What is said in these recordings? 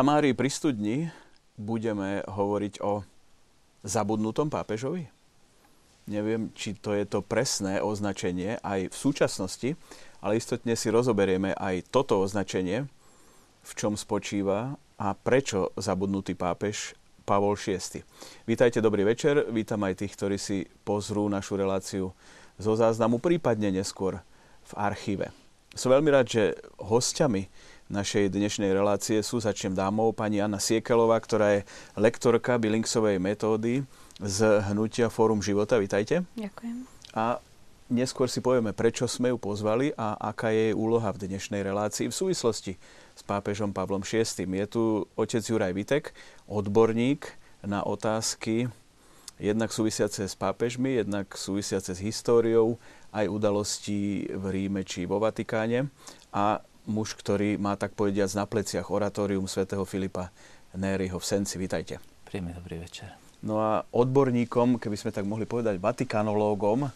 Samárii pri studni budeme hovoriť o zabudnutom pápežovi? Neviem, či to je to presné označenie aj v súčasnosti, ale istotne si rozoberieme aj toto označenie, v čom spočíva a prečo zabudnutý pápež Pavol VI. Vítajte, dobrý večer. Vítam aj tých, ktorí si pozrú našu reláciu zo záznamu, prípadne neskôr v archíve. Som veľmi rád, že hostiami našej dnešnej relácie sú začnem dámou pani Anna Siekelová, ktorá je lektorka Billingsovej metódy z Hnutia Fórum života. Vítajte. Ďakujem. A neskôr si povieme, prečo sme ju pozvali a aká je jej úloha v dnešnej relácii v súvislosti s pápežom Pavlom VI. Je tu otec Juraj Vitek, odborník na otázky jednak súvisiace s pápežmi, jednak súvisiace s históriou aj udalostí v Ríme či vo Vatikáne a muž, ktorý má tak povediať na pleciach oratórium svätého Filipa Néryho v Senci. Vítajte. Príjemný dobrý večer. No a odborníkom, keby sme tak mohli povedať, vatikanológom,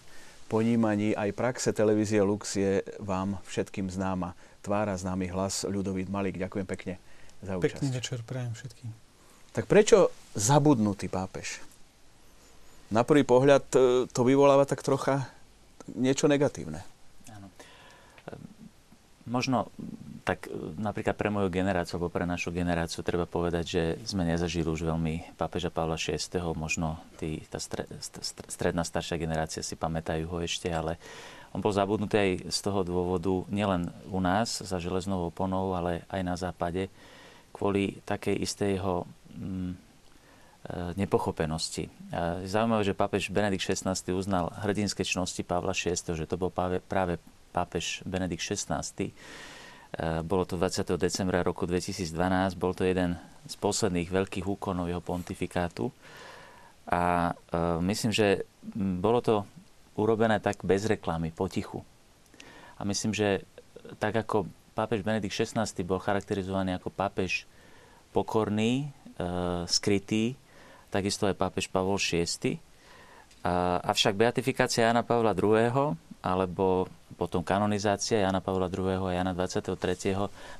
ponímaní aj praxe televízie Lux je vám všetkým známa tvára, známy hlas Ľudovít Malík. Ďakujem pekne za účasť. Pekný večer prajem všetkým. Tak prečo zabudnutý pápež? Na prvý pohľad e, to vyvoláva tak trocha niečo negatívne. Možno tak e, napríklad pre moju generáciu, alebo pre našu generáciu treba povedať, že sme nezažili už veľmi pápeža Pavla VI. Možno tí, tá stredná staršia generácia si pamätajú ho ešte, ale on bol zabudnutý aj z toho dôvodu, nielen u nás za železnou oponou, ale aj na západe, kvôli takej istej jeho mm, e, nepochopenosti. Zaujímavé, že pápež Benedikt XVI uznal hrdinské čnosti Pavla VI, že to bol práve pápež Benedikt XVI. E, bolo to 20. decembra roku 2012, bol to jeden z posledných veľkých úkonov jeho pontifikátu. A e, myslím, že bolo to urobené tak bez reklamy, potichu. A myslím, že tak ako pápež Benedikt XVI bol charakterizovaný ako pápež pokorný, e, skrytý, takisto aj pápež Pavol VI. Avšak beatifikácia Jana Pavla II. alebo potom kanonizácia Jana Pavla II. a Jana 23.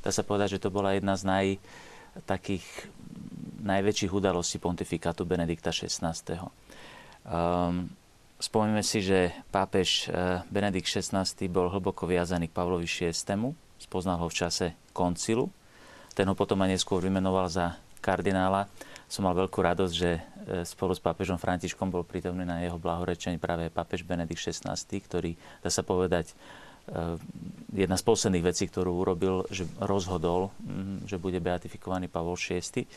dá sa povedať, že to bola jedna z naj, takých najväčších udalostí pontifikátu Benedikta XVI. Um, Spomíme si, že pápež eh, Benedikt XVI bol hlboko viazaný k Pavlovi VI. Spoznal ho v čase koncilu. Ten ho potom aj neskôr vymenoval za kardinála. Som mal veľkú radosť, že eh, spolu s pápežom Františkom bol prítomný na jeho blahorečení práve pápež Benedikt XVI, ktorý, dá sa povedať, eh, jedna z posledných vecí, ktorú urobil, že rozhodol, mm, že bude beatifikovaný Pavol VI.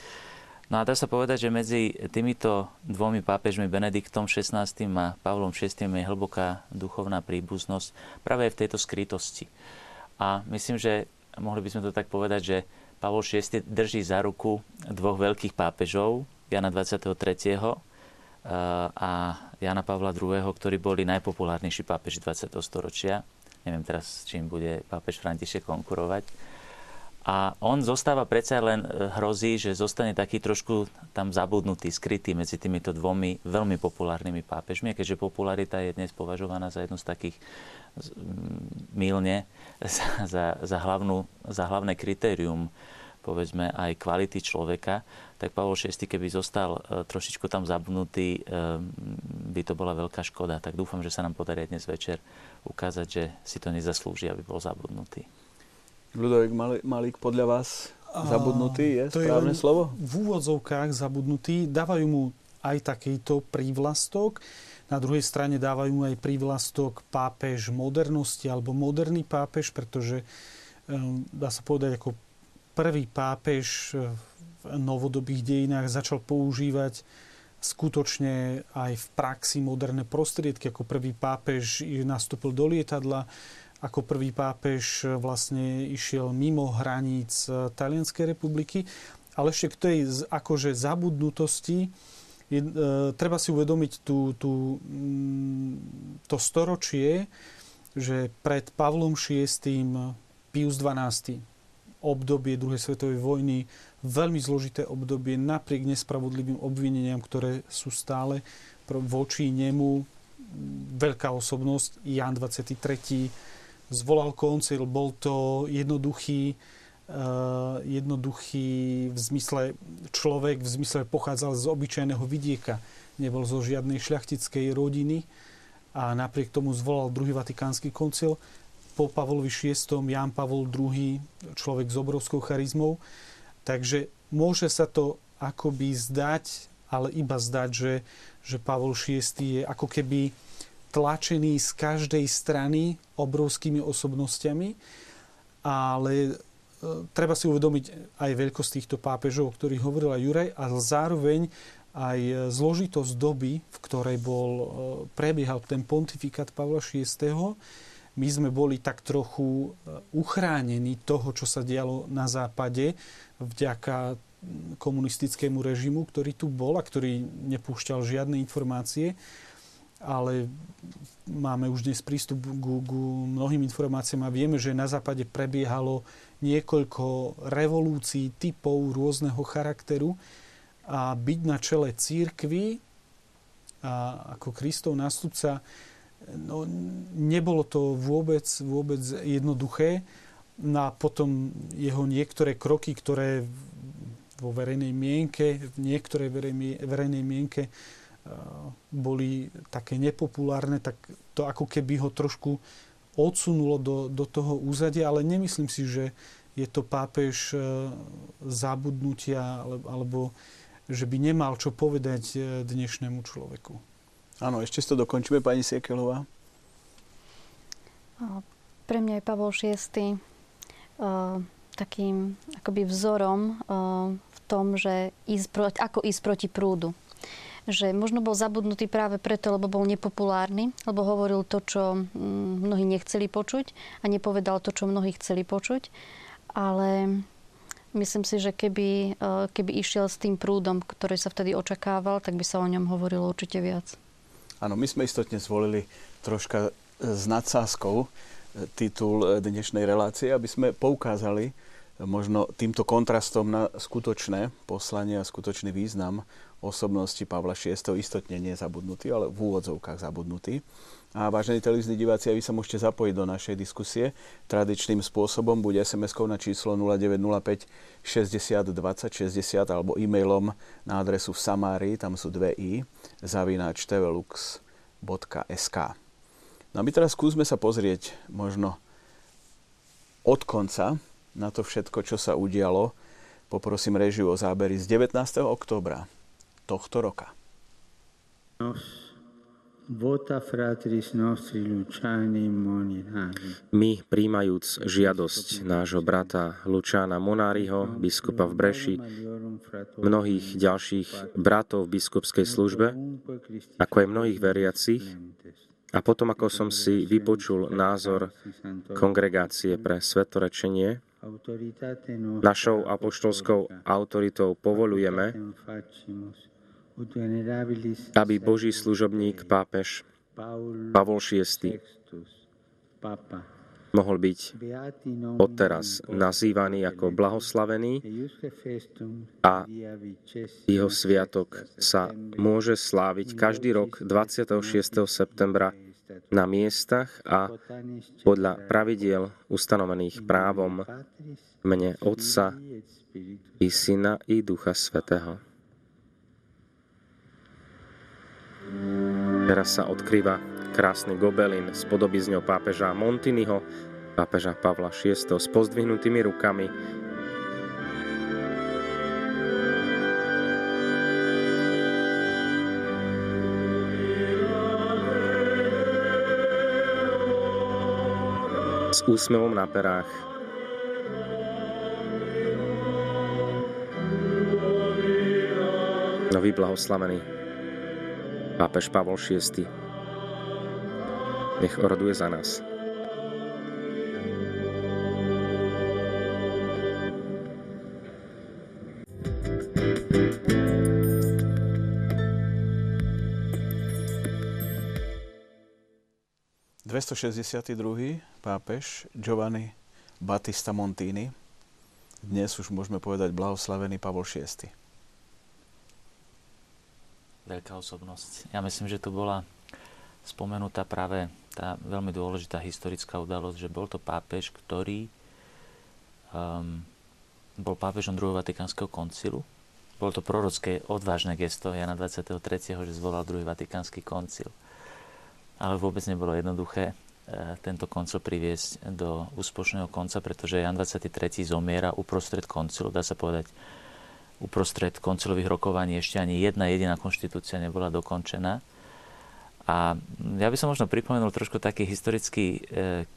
No a dá sa povedať, že medzi týmito dvomi pápežmi, Benediktom XVI a Pavlom VI je hlboká duchovná príbuznosť práve v tejto skrytosti. A myslím, že mohli by sme to tak povedať, že Pavol VI drží za ruku dvoch veľkých pápežov, Jana 23. a Jana Pavla II., ktorí boli najpopulárnejší pápeži 20. storočia. Neviem teraz, čím bude pápež František konkurovať a on zostáva predsa len e, hrozí, že zostane taký trošku tam zabudnutý, skrytý medzi týmito dvomi veľmi populárnymi pápežmi. Keďže popularita je dnes považovaná za jednu z takých mylne za, za, za, hlavnú, za hlavné kritérium povedzme aj kvality človeka, tak Pavol VI, keby zostal e, trošičku tam zabudnutý, e, by to bola veľká škoda. Tak dúfam, že sa nám podarí dnes večer ukázať, že si to nezaslúži, aby bol zabudnutý. Ľudovik Malík, podľa vás zabudnutý je to správne je slovo? V úvodzovkách zabudnutý. Dávajú mu aj takýto prívlastok. Na druhej strane dávajú aj prívlastok pápež modernosti alebo moderný pápež, pretože ehm, dá sa povedať ako prvý pápež v novodobých dejinách začal používať skutočne aj v praxi moderné prostriedky. Ako prvý pápež nastúpil do lietadla, ako prvý pápež vlastne išiel mimo hraníc e, Talianskej republiky. Ale ešte k tej akože zabudnutosti je, e, treba si uvedomiť tú, tú, mm, to storočie, že pred Pavlom VI. Pius XII. obdobie druhej svetovej vojny, veľmi zložité obdobie, napriek nespravodlivým obvineniam, ktoré sú stále voči nemu veľká osobnosť, Jan 23 zvolal koncil. Bol to jednoduchý jednoduchý v zmysle človek, v zmysle pochádzal z obyčajného vidieka, nebol zo žiadnej šľachtickej rodiny a napriek tomu zvolal druhý vatikánsky koncil. Po Pavlovi VI. Jan Pavol II. človek s obrovskou charizmou. Takže môže sa to akoby zdať, ale iba zdať, že, že Pavol VI. je ako keby tlačený z každej strany obrovskými osobnosťami, ale treba si uvedomiť aj veľkosť týchto pápežov, o ktorých hovorila Juraj, a zároveň aj zložitosť doby, v ktorej bol, e, prebiehal ten pontifikát Pavla VI. My sme boli tak trochu e, uchránení toho, čo sa dialo na západe vďaka komunistickému režimu, ktorý tu bol a ktorý nepúšťal žiadne informácie ale máme už dnes prístup k, k mnohým informáciám a vieme, že na západe prebiehalo niekoľko revolúcií typov rôzneho charakteru a byť na čele církvy a ako Kristov nástupca no, nebolo to vôbec, vôbec jednoduché. No a potom jeho niektoré kroky, ktoré vo verejnej mienke, v niektorej verejnej mienke boli také nepopulárne, tak to ako keby ho trošku odsunulo do, do toho úzadia, ale nemyslím si, že je to pápež e, zabudnutia alebo že by nemal čo povedať e, dnešnému človeku. Áno, ešte si to dokončíme, pani Siekelová. Pre mňa je Pavol VI uh, takým akoby vzorom uh, v tom, že ísť proti, ako ísť proti prúdu že možno bol zabudnutý práve preto, lebo bol nepopulárny, lebo hovoril to, čo mm, mnohí nechceli počuť a nepovedal to, čo mnohí chceli počuť. Ale myslím si, že keby, e, keby išiel s tým prúdom, ktorý sa vtedy očakával, tak by sa o ňom hovorilo určite viac. Áno, my sme istotne zvolili troška s nadsázkou e, titul dnešnej relácie, aby sme poukázali možno týmto kontrastom na skutočné poslanie a skutočný význam osobnosti Pavla VI. istotne nie ale v úvodzovkách zabudnutý. A vážení televízni diváci, vy sa môžete zapojiť do našej diskusie tradičným spôsobom, buď SMS-kou na číslo 0905 60 20 60 alebo e-mailom na adresu v Samárii, tam sú dve i, zavináč tvelux.sk. No a my teraz skúsme sa pozrieť možno od konca na to všetko, čo sa udialo. Poprosím režiu o zábery z 19. oktobra tohto roka. My, príjmajúc žiadosť nášho brata Lučána Monáriho, biskupa v Breši, mnohých ďalších bratov v biskupskej službe, ako aj mnohých veriacich, a potom, ako som si vypočul názor kongregácie pre svetorečenie, našou apoštolskou autoritou povolujeme, aby Boží služobník pápež Pavol VI mohol byť odteraz nazývaný ako blahoslavený a jeho sviatok sa môže sláviť každý rok 26. septembra na miestach a podľa pravidiel ustanovených právom mene Otca i Syna i Ducha Svetého. Teraz sa odkrýva krásny gobelin s podobizňou pápeža Montiniho, pápeža Pavla VI s pozdvihnutými rukami, úsmevom na perách. Nový blahoslavený pápež Pavol VI. Nech oroduje za nás. ...262. pápež Giovanni Battista Montini. Dnes už môžeme povedať blahoslavený Pavol VI veľká osobnosť. Ja myslím, že tu bola spomenutá práve tá veľmi dôležitá historická udalosť, že bol to pápež, ktorý um, bol pápežom druhého Vatikánskeho koncilu. Bolo to prorocké, odvážne gesto Jana 23., že zvolal druhý Vatikánsky koncil. Ale vôbec nebolo jednoduché e, tento koncil priviesť do úspočného konca, pretože Jan 23. zomiera uprostred koncilu, dá sa povedať, uprostred koncilových rokovaní ešte ani jedna jediná konštitúcia nebola dokončená. A ja by som možno pripomenul trošku taký historický e,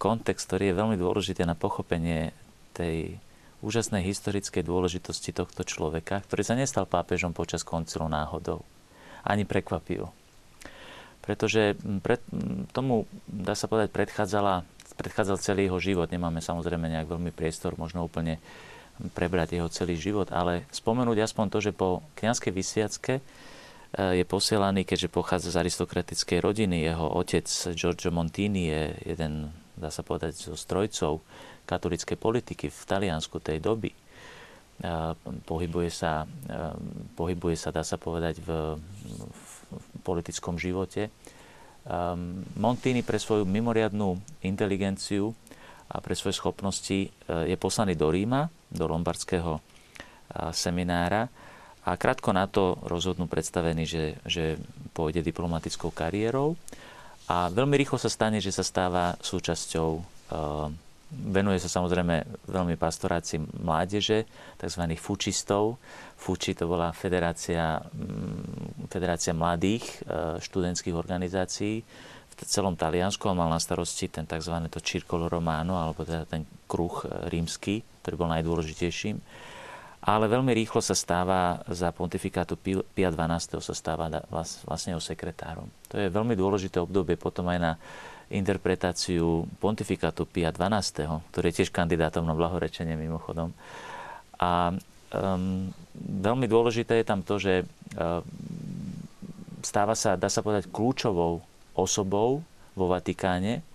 kontext, ktorý je veľmi dôležitý na pochopenie tej úžasnej historickej dôležitosti tohto človeka, ktorý sa nestal pápežom počas koncilu náhodou. Ani prekvapivo. Pretože pred, tomu, dá sa povedať, predchádzala, predchádzal celý jeho život. Nemáme samozrejme nejak veľmi priestor, možno úplne prebrať jeho celý život, ale spomenúť aspoň to, že po kniazkej vysviacke e, je posielaný, keďže pochádza z aristokratickej rodiny. Jeho otec Giorgio Montini je jeden, dá sa povedať, zo strojcov katolickej politiky v Taliansku tej doby. Pohybuje sa, pohybuje sa dá sa povedať, v, v politickom živote. Montini pre svoju mimoriadnú inteligenciu a pre svoje schopnosti e, je poslaný do Ríma, do lombardského seminára a krátko na to rozhodnú predstavení, že, že pôjde diplomatickou kariérou a veľmi rýchlo sa stane, že sa stáva súčasťou Venuje sa samozrejme veľmi pastorácii mládeže, tzv. fučistov. Fuči to bola federácia, mm, federácia mladých e, študentských organizácií v celom Taliansku. On mal na starosti ten tzv. to Circolo Romano, alebo teda ten kruh e, rímsky, ktorý bol najdôležitejším. Ale veľmi rýchlo sa stáva za pontifikátu Pia XII. sa stáva vlastne jeho sekretárom. To je veľmi dôležité obdobie potom aj na interpretáciu pontifikátu Pia XII., ktorý je tiež kandidátom na blahorečenie mimochodom. A um, veľmi dôležité je tam to, že um, stáva sa, dá sa povedať, kľúčovou osobou vo Vatikáne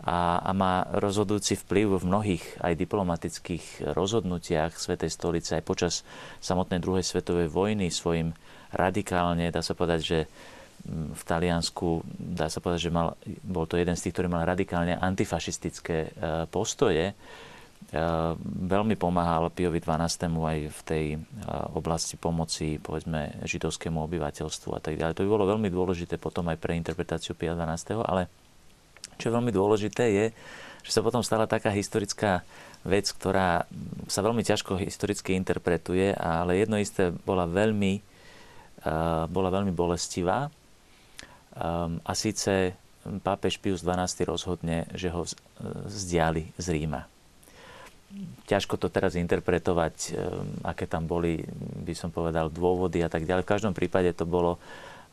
a, a má rozhodujúci vplyv v mnohých aj diplomatických rozhodnutiach Svetej stolice aj počas samotnej druhej svetovej vojny svojim radikálne, dá sa povedať, že v Taliansku, dá sa povedať, že mal, bol to jeden z tých, ktorý mal radikálne antifašistické e, postoje. E, veľmi pomáhal Piovi XII aj v tej e, oblasti pomoci, povedzme, židovskému obyvateľstvu a tak ďalej. To by bolo veľmi dôležité potom aj pre interpretáciu Pia XII, ale čo je veľmi dôležité je, že sa potom stala taká historická vec, ktorá sa veľmi ťažko historicky interpretuje, ale jedno isté bola veľmi, bola veľmi bolestivá a síce pápež Pius XII rozhodne, že ho vzdiali z Ríma. Ťažko to teraz interpretovať, um, aké tam boli, by som povedal, dôvody a tak ďalej. V každom prípade to bolo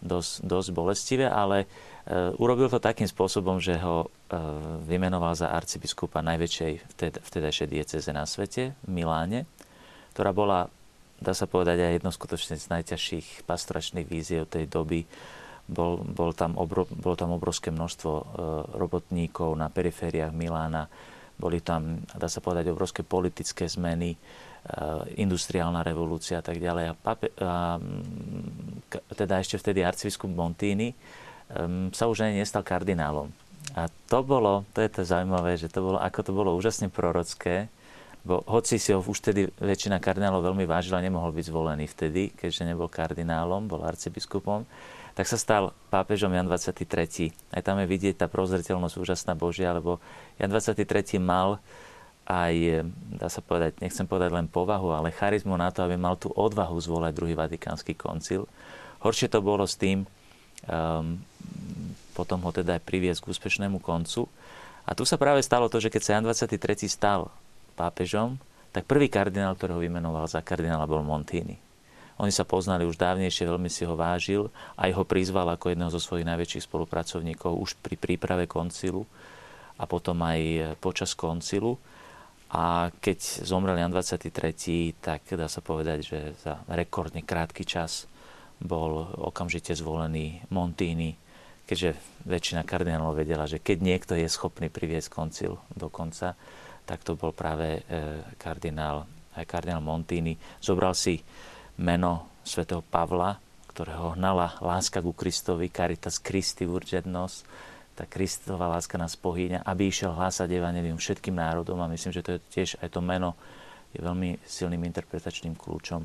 dosť, dosť bolestivé, ale uh, urobil to takým spôsobom, že ho vymenoval za arcibiskupa najväčšej vted, vtedajšej dieceze na svete, v Miláne, ktorá bola, dá sa povedať, aj jedno skutočne z najťažších pastoračných víziev tej doby, bol, bol tam obro, bolo tam obrovské množstvo e, robotníkov na perifériách Milána. Boli tam, dá sa povedať, obrovské politické zmeny, e, industriálna revolúcia a tak ďalej. A, pape, a teda ešte vtedy arcibiskup Montini um, sa už ani nestal kardinálom. A to bolo, to je to zaujímavé, že to bolo, ako to bolo úžasne prorocké, bo hoci si ho už vtedy väčšina kardinálov veľmi vážila, nemohol byť zvolený vtedy, keďže nebol kardinálom, bol arcibiskupom, tak sa stal pápežom Jan 23. Aj tam je vidieť tá prozreteľnosť úžasná Božia, lebo Jan 23. mal aj, dá sa povedať, nechcem povedať len povahu, ale charizmu na to, aby mal tú odvahu zvolať druhý vatikánsky koncil. Horšie to bolo s tým, um, potom ho teda aj priviesť k úspešnému koncu. A tu sa práve stalo to, že keď sa Jan 23. stal pápežom, tak prvý kardinál, ktorého vymenoval za kardinála, bol Montini. Oni sa poznali už dávnejšie, veľmi si ho vážil, aj ho prizval ako jedného zo svojich najväčších spolupracovníkov už pri príprave koncilu a potom aj počas koncilu. A keď zomrel Jan 23., tak dá sa povedať, že za rekordne krátky čas bol okamžite zvolený Montini, keďže väčšina kardinálov vedela, že keď niekto je schopný priviesť koncil do konca, tak to bol práve e, kardinál, aj kardinál Montini. Zobral si meno svätého Pavla, ktorého hnala láska ku Kristovi, caritas Christi urget nos, tá Kristová láska nás pohýňa, aby išiel hlásať evanelium všetkým národom a myslím, že to je tiež aj to meno je veľmi silným interpretačným kľúčom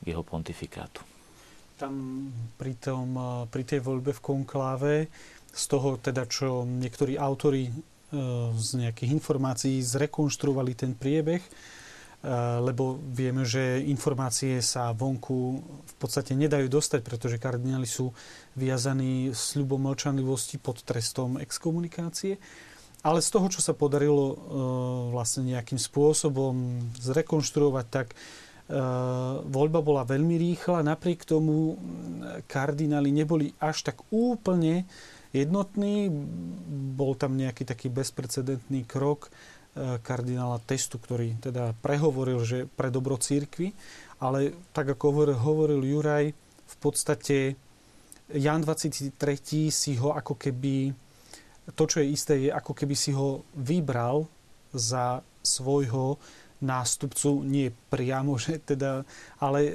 k jeho pontifikátu. Tam pri, tom, pri tej voľbe v konkláve, z toho teda, čo niektorí autory z nejakých informácií zrekonštruovali ten priebeh, lebo vieme, že informácie sa vonku v podstate nedajú dostať, pretože kardináli sú viazaní ľubom mlčanlivosti pod trestom exkomunikácie. Ale z toho, čo sa podarilo vlastne nejakým spôsobom zrekonštruovať, tak voľba bola veľmi rýchla. Napriek tomu kardináli neboli až tak úplne jednotní. Bol tam nejaký taký bezprecedentný krok kardinála Testu, ktorý teda prehovoril, že pre dobro církvy, ale tak ako hovoril, hovoril Juraj, v podstate Jan 23. si ho ako keby, to čo je isté, je ako keby si ho vybral za svojho nástupcu, nie priamo, že teda, ale e,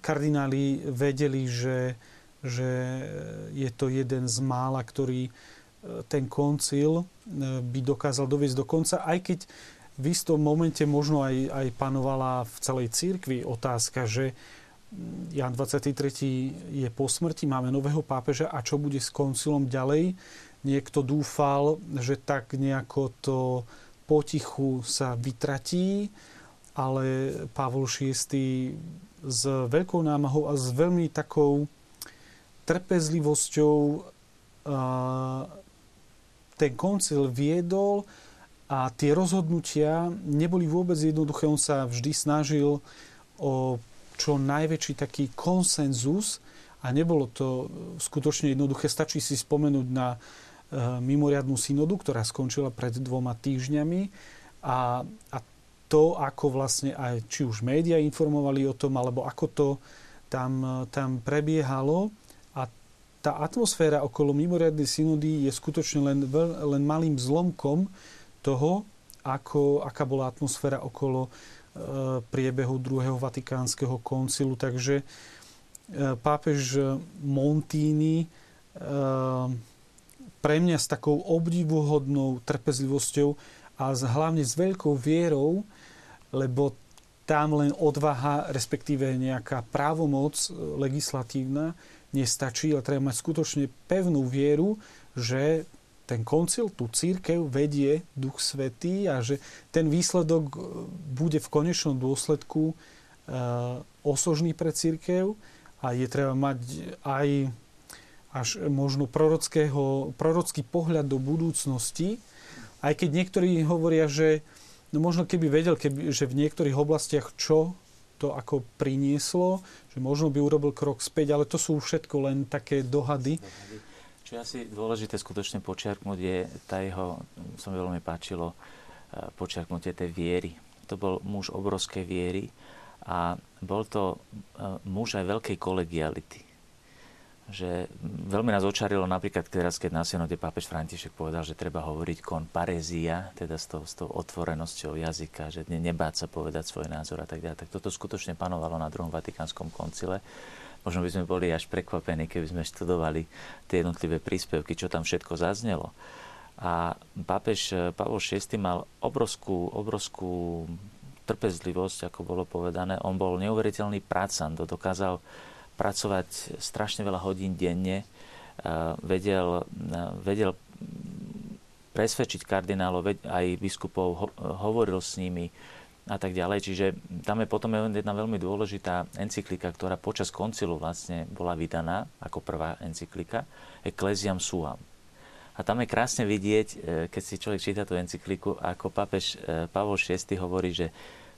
kardináli vedeli, že že je to jeden z mála, ktorý ten koncil e, by dokázal doviesť do konca, aj keď v istom momente možno aj, aj panovala v celej církvi otázka, že Jan 23. je po smrti, máme nového pápeža a čo bude s koncilom ďalej? Niekto dúfal, že tak nejako to potichu sa vytratí, ale Pavol VI s veľkou námahou a s veľmi takou trpezlivosťou ten koncil viedol a tie rozhodnutia neboli vôbec jednoduché. On sa vždy snažil o čo najväčší taký konsenzus a nebolo to skutočne jednoduché. Stačí si spomenúť na e, mimoriadnú synodu, ktorá skončila pred dvoma týždňami a, a to, ako vlastne aj či už médiá informovali o tom, alebo ako to tam, tam prebiehalo, tá atmosféra okolo mimoriadnej synody je skutočne len, len malým zlomkom toho, ako, aká bola atmosféra okolo e, priebehu druhého vatikánskeho koncilu. Takže e, pápež Montini e, pre mňa s takou obdivuhodnou trpezlivosťou a hlavne s veľkou vierou, lebo tam len odvaha, respektíve nejaká právomoc e, legislatívna nestačí, ale treba mať skutočne pevnú vieru, že ten koncil, tú církev vedie Duch Svetý a že ten výsledok e, bude v konečnom dôsledku e, osožný pre církev. A je treba mať aj až možno prorockého, prorocký pohľad do budúcnosti, aj keď niektorí hovoria, že no možno keby vedel, keby, že v niektorých oblastiach čo to ako prinieslo, že možno by urobil krok späť, ale to sú všetko len také dohady. Čo je asi dôležité skutočne počiarknúť je tá jeho, sa mi veľmi páčilo, e, počiarknutie tej viery. To bol muž obrovskej viery a bol to e, muž aj veľkej kolegiality že veľmi nás očarilo napríklad teraz, keď na synode pápež František povedal, že treba hovoriť kon parezia, teda s tou, s tou otvorenosťou jazyka, že ne, nebáť sa povedať svoj názor a tak ďalej. Tak toto skutočne panovalo na druhom Vatikánskom koncile. Možno by sme boli až prekvapení, keby sme študovali tie jednotlivé príspevky, čo tam všetko zaznelo. A pápež Pavol VI mal obrovskú, obrovskú trpezlivosť, ako bolo povedané. On bol neuveriteľný pracant, dokázal pracovať strašne veľa hodín denne, vedel, vedel presvedčiť kardinálov, aj biskupov, hovoril s nimi a tak ďalej. Čiže tam je potom jedna veľmi dôležitá encyklika, ktorá počas koncilu vlastne bola vydaná ako prvá encyklika, Ecclesiam Suam. A tam je krásne vidieť, e, keď si človek číta tú encykliku, ako pápež e, Pavol VI hovorí, že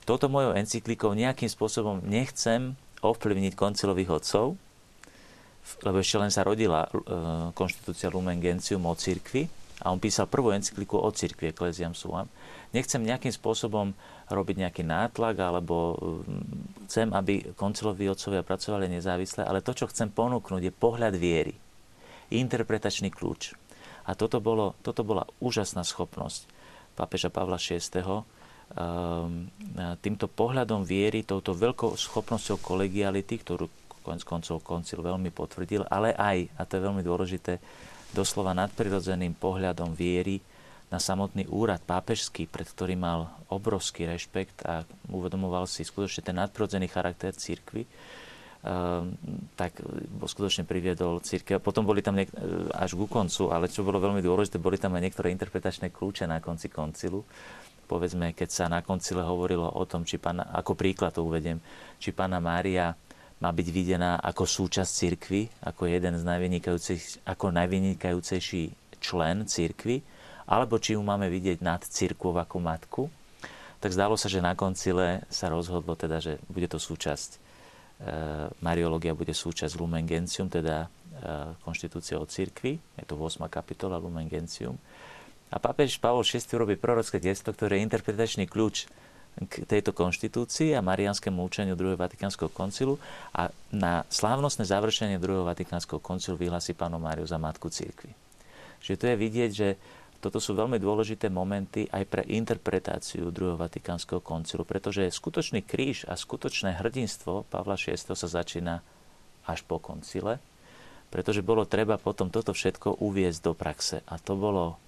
toto mojou encyklikou nejakým spôsobom nechcem ovplyvniť koncilových otcov, lebo ešte len sa rodila e, konštitúcia Lumen Gentium o cirkvi a on písal prvú encykliku o cirkvi Ecclesiam Suam. Nechcem nejakým spôsobom robiť nejaký nátlak, alebo mm, chcem, aby konciloví otcovia pracovali nezávisle, ale to, čo chcem ponúknuť, je pohľad viery, interpretačný kľúč. A toto, bolo, toto bola úžasná schopnosť pápeža Pavla VI týmto pohľadom viery, touto veľkou schopnosťou kolegiality, ktorú konec koncov koncil veľmi potvrdil, ale aj, a to je veľmi dôležité, doslova nadprirodzeným pohľadom viery na samotný úrad pápežský, pred ktorým mal obrovský rešpekt a uvedomoval si skutočne ten nadprodzený charakter církvy, tak skutočne priviedol církev. Potom boli tam niek- až ku koncu, ale čo bolo veľmi dôležité, boli tam aj niektoré interpretačné kľúče na konci koncilu. Povedzme, keď sa na koncile hovorilo o tom, či pána, ako príklad to uvediem, či pána Mária má byť videná ako súčasť cirkvy, ako jeden z najvynikajúcejších, ako najvynikajúcejší člen cirkvy, alebo či ju máme vidieť nad cirkvou ako matku, tak zdalo sa, že na koncile sa rozhodlo teda, že bude to súčasť, e, Mariológia bude súčasť Lumen Gentium, teda e, konštitúcia o cirkvi, je to 8. kapitola Lumen Gentium. A pápež Pavol VI robí prorocké gesto, ktoré je interpretačný kľúč k tejto konštitúcii a marianskému učeniu druhého Vatikánskeho koncilu a na slávnostné završenie druhého Vatikánskeho koncilu vyhlási pánu Máriu za matku církvy. Čiže to je vidieť, že toto sú veľmi dôležité momenty aj pre interpretáciu druhého Vatikánskeho koncilu, pretože skutočný kríž a skutočné hrdinstvo Pavla VI sa začína až po koncile, pretože bolo treba potom toto všetko uviezť do praxe. A to bolo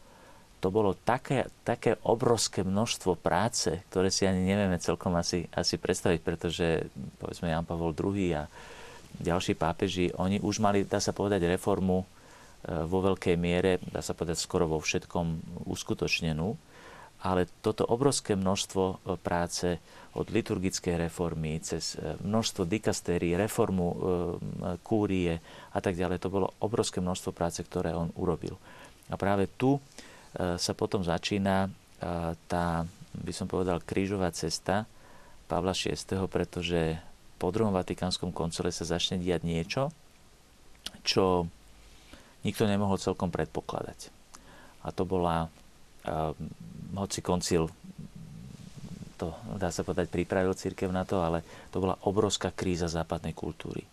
to bolo také, také obrovské množstvo práce, ktoré si ani nevieme celkom asi, asi predstaviť, pretože povedzme Jan Pavol II a ďalší pápeži, oni už mali, dá sa povedať, reformu e, vo veľkej miere, dá sa povedať skoro vo všetkom uskutočnenú, ale toto obrovské množstvo e, práce od liturgickej reformy cez e, množstvo dikastérií, reformu kúrie a tak ďalej, to bolo obrovské množstvo práce, ktoré on urobil. A práve tu sa potom začína e, tá, by som povedal, krížová cesta Pavla VI, pretože po druhom Vatikánskom koncile sa začne diať niečo, čo nikto nemohol celkom predpokladať. A to bola, uh, hoci koncil to, dá sa povedať, pripravil církev na to, ale to bola obrovská kríza západnej kultúry.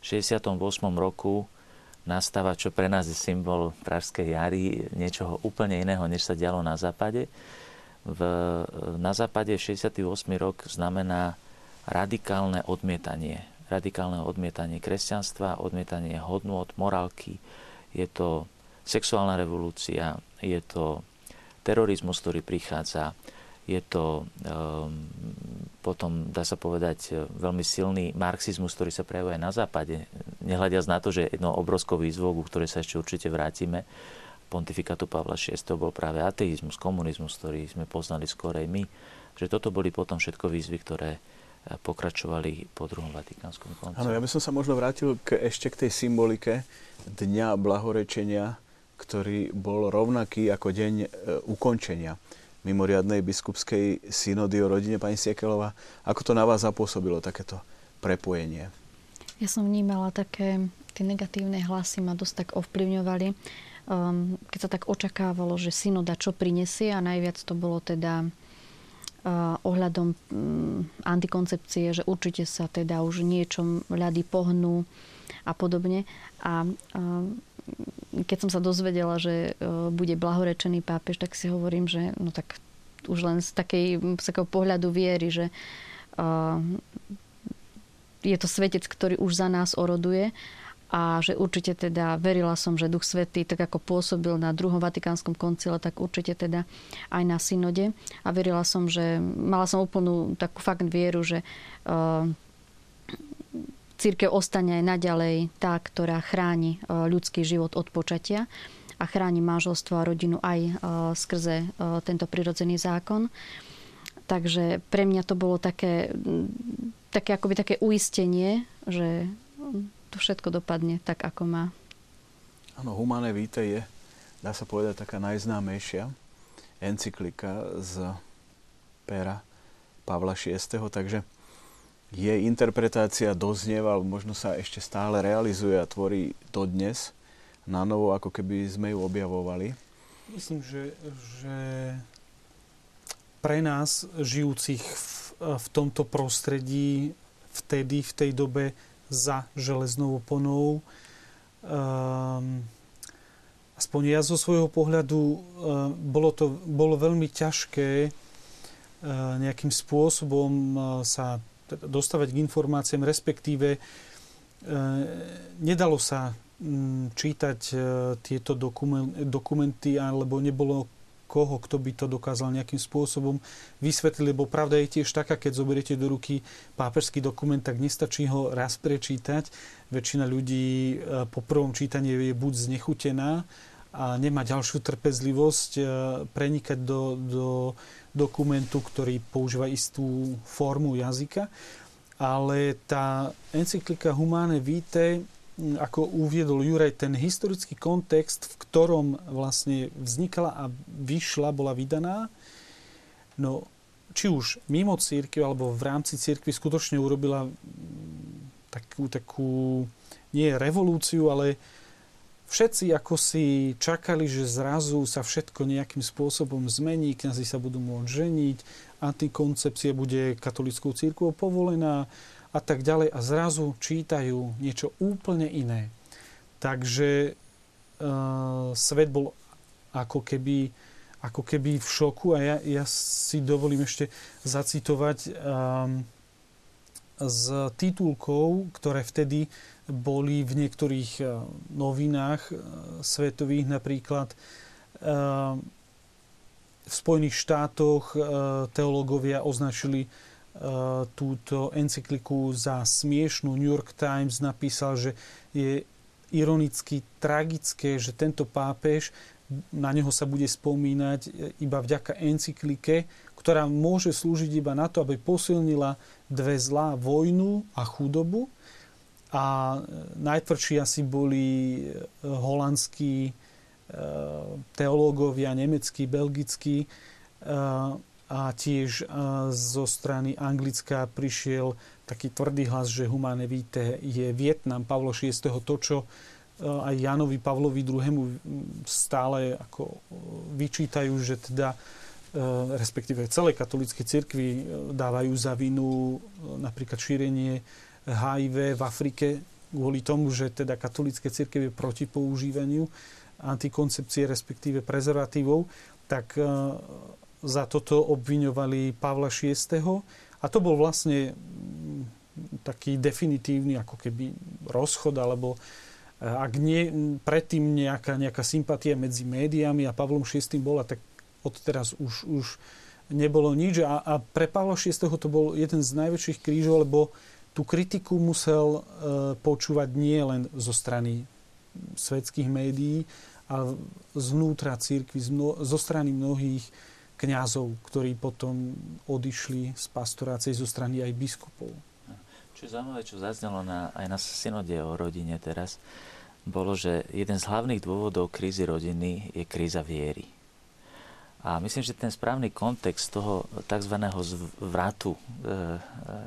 V 68. roku nastáva, čo pre nás je symbol Pražskej jary, niečoho úplne iného, než sa dialo na západe. V, na západe 68. rok znamená radikálne odmietanie. Radikálne odmietanie kresťanstva, odmietanie hodnôt, morálky. Je to sexuálna revolúcia, je to terorizmus, ktorý prichádza, je to um, potom, dá sa povedať, veľmi silný marxizmus, ktorý sa prejavuje na západe. Nehľadiac na to, že jednou obrovskou výzvou, ku ktorej sa ešte určite vrátime, pontifikátu Pavla VI bol práve ateizmus, komunizmus, ktorý sme poznali skorej my. Že toto boli potom všetko výzvy, ktoré eh, pokračovali po druhom Vatikánskom koncu. Áno, ja by som sa možno vrátil k, ešte k tej symbolike Dňa blahorečenia, ktorý bol rovnaký ako deň e, ukončenia mimoriadnej biskupskej synody o rodine pani Siekelová. Ako to na vás zapôsobilo, takéto prepojenie? Ja som vnímala také, tie negatívne hlasy ma dosť tak ovplyvňovali. Um, keď sa tak očakávalo, že synoda čo prinesie a najviac to bolo teda uh, ohľadom um, antikoncepcie, že určite sa teda už niečom ľady pohnú a podobne. A um, keď som sa dozvedela, že e, bude blahorečený pápež, tak si hovorím, že no tak už len z, takej, z takého pohľadu viery, že uh, je to svetec, ktorý už za nás oroduje a že určite teda verila som, že Duch Svetý, tak ako pôsobil na druhom Vatikánskom koncile, tak určite teda aj na synode. A verila som, že mala som úplnú takú fakt vieru, že uh, Církev ostane aj naďalej tá, ktorá chráni e, ľudský život od počatia a chráni manželstvo a rodinu aj e, skrze e, tento prirodzený zákon. Takže pre mňa to bolo také, také, akoby také uistenie, že to všetko dopadne tak, ako má. Áno, Humane Vitae je, dá sa povedať, taká najznámejšia encyklika z pera Pavla VI. Takže jej interpretácia doznieva, alebo možno sa ešte stále realizuje a tvorí dodnes na novo, ako keby sme ju objavovali? Myslím, že, že pre nás, žijúcich v, v tomto prostredí, vtedy, v tej dobe za železnou oponou, um, aspoň ja zo svojho pohľadu, um, bolo to bolo veľmi ťažké uh, nejakým spôsobom sa dostávať k informáciám, respektíve e, nedalo sa čítať e, tieto dokumenty, alebo nebolo niekoho, kto by to dokázal nejakým spôsobom vysvetliť, lebo pravda je tiež taká, keď zoberiete do ruky pápežský dokument, tak nestačí ho raz prečítať. Väčšina ľudí e, po prvom čítaní je buď znechutená a nemá ďalšiu trpezlivosť e, prenikať do, do dokumentu, ktorý používa istú formu jazyka. Ale tá encyklika Humane Vitae ako uviedol Juraj, ten historický kontext, v ktorom vlastne vznikala a vyšla, bola vydaná, no či už mimo církev alebo v rámci církvy skutočne urobila takú, takú nie revolúciu, ale všetci ako si čakali, že zrazu sa všetko nejakým spôsobom zmení, kniazy sa budú môcť ženiť, antikoncepcia bude katolickou církvou povolená, a tak ďalej a zrazu čítajú niečo úplne iné. Takže uh, svet bol ako keby, ako keby v šoku a ja, ja si dovolím ešte zacitovať um, z titulkov, ktoré vtedy boli v niektorých uh, novinách uh, svetových, napríklad uh, v Spojených štátoch teológovia označili túto encykliku za smiešnú. New York Times napísal, že je ironicky tragické, že tento pápež, na neho sa bude spomínať iba vďaka encyklike, ktorá môže slúžiť iba na to, aby posilnila dve zlá, vojnu a chudobu. A najtvrdší asi boli e, holandskí e, teológovia, nemeckí, belgickí, a tiež zo strany Anglická prišiel taký tvrdý hlas, že Humane Vitae je Vietnam Pavlo VI. To, čo aj Janovi Pavlovi II. stále ako vyčítajú, že teda respektíve celej katolíckej cirkvi dávajú za vinu napríklad šírenie HIV v Afrike kvôli tomu, že teda katolícke cirkev je proti používaniu antikoncepcie, respektíve prezervatívov, tak za toto obviňovali Pavla VI. A to bol vlastne mm, taký definitívny ako keby rozchod, alebo e, ak nie, predtým nejaká, nejaká sympatia medzi médiami a Pavlom VI. bola, tak odteraz už, už nebolo nič. A, a pre Pavla VI. to bol jeden z najväčších krížov, lebo tú kritiku musel e, počúvať nie len zo strany svetských médií, ale zvnútra církvy, zo strany mnohých kňazov, ktorí potom odišli z pastorácie zo strany aj biskupov. Čo je zaujímavé, čo zaznelo na, aj na synode o rodine teraz, bolo, že jeden z hlavných dôvodov krízy rodiny je kríza viery. A myslím, že ten správny kontext toho tzv. zvratu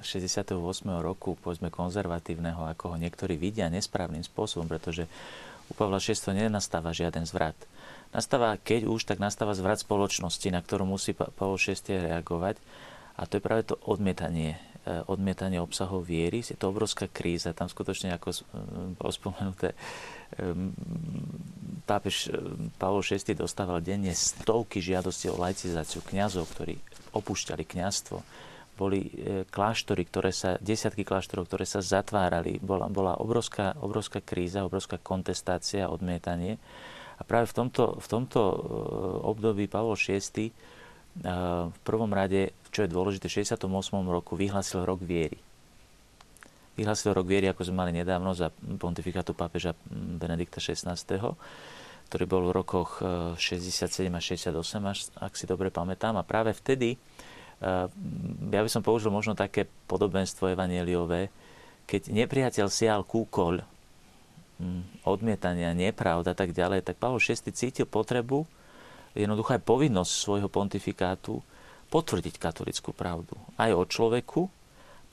68. E, roku, povedzme konzervatívneho, ako ho niektorí vidia nesprávnym spôsobom, pretože u Pavla VI nenastáva žiaden zvrat nastáva, keď už, tak nastáva zvrat spoločnosti, na ktorú musí Pavol VI reagovať. A to je práve to odmietanie, e, odmietanie obsahov viery. Je to obrovská kríza. Tam skutočne, ako bolo spomenuté, pápež e, Pavol VI dostával denne stovky žiadosti o laicizáciu kňazov, ktorí opúšťali kňazstvo. Boli e, kláštory, ktoré sa, desiatky kláštorov, ktoré sa zatvárali. Bola, bola obrovská, obrovská kríza, obrovská kontestácia, odmietanie. A práve v tomto, v tomto e, období Pavol VI e, v prvom rade, čo je dôležité, v 68. roku vyhlásil rok viery. Vyhlásil rok viery, ako sme mali nedávno za pontifikátu pápeža Benedikta XVI, ktorý bol v rokoch 67 a 68, ak si dobre pamätám. A práve vtedy, e, ja by som použil možno také podobenstvo evanieliové, keď nepriateľ sial kúkoľ Mm, odmietania, nepravda a tak ďalej, tak Pavol VI cítil potrebu, jednoducho aj povinnosť svojho pontifikátu potvrdiť katolickú pravdu. Aj o človeku,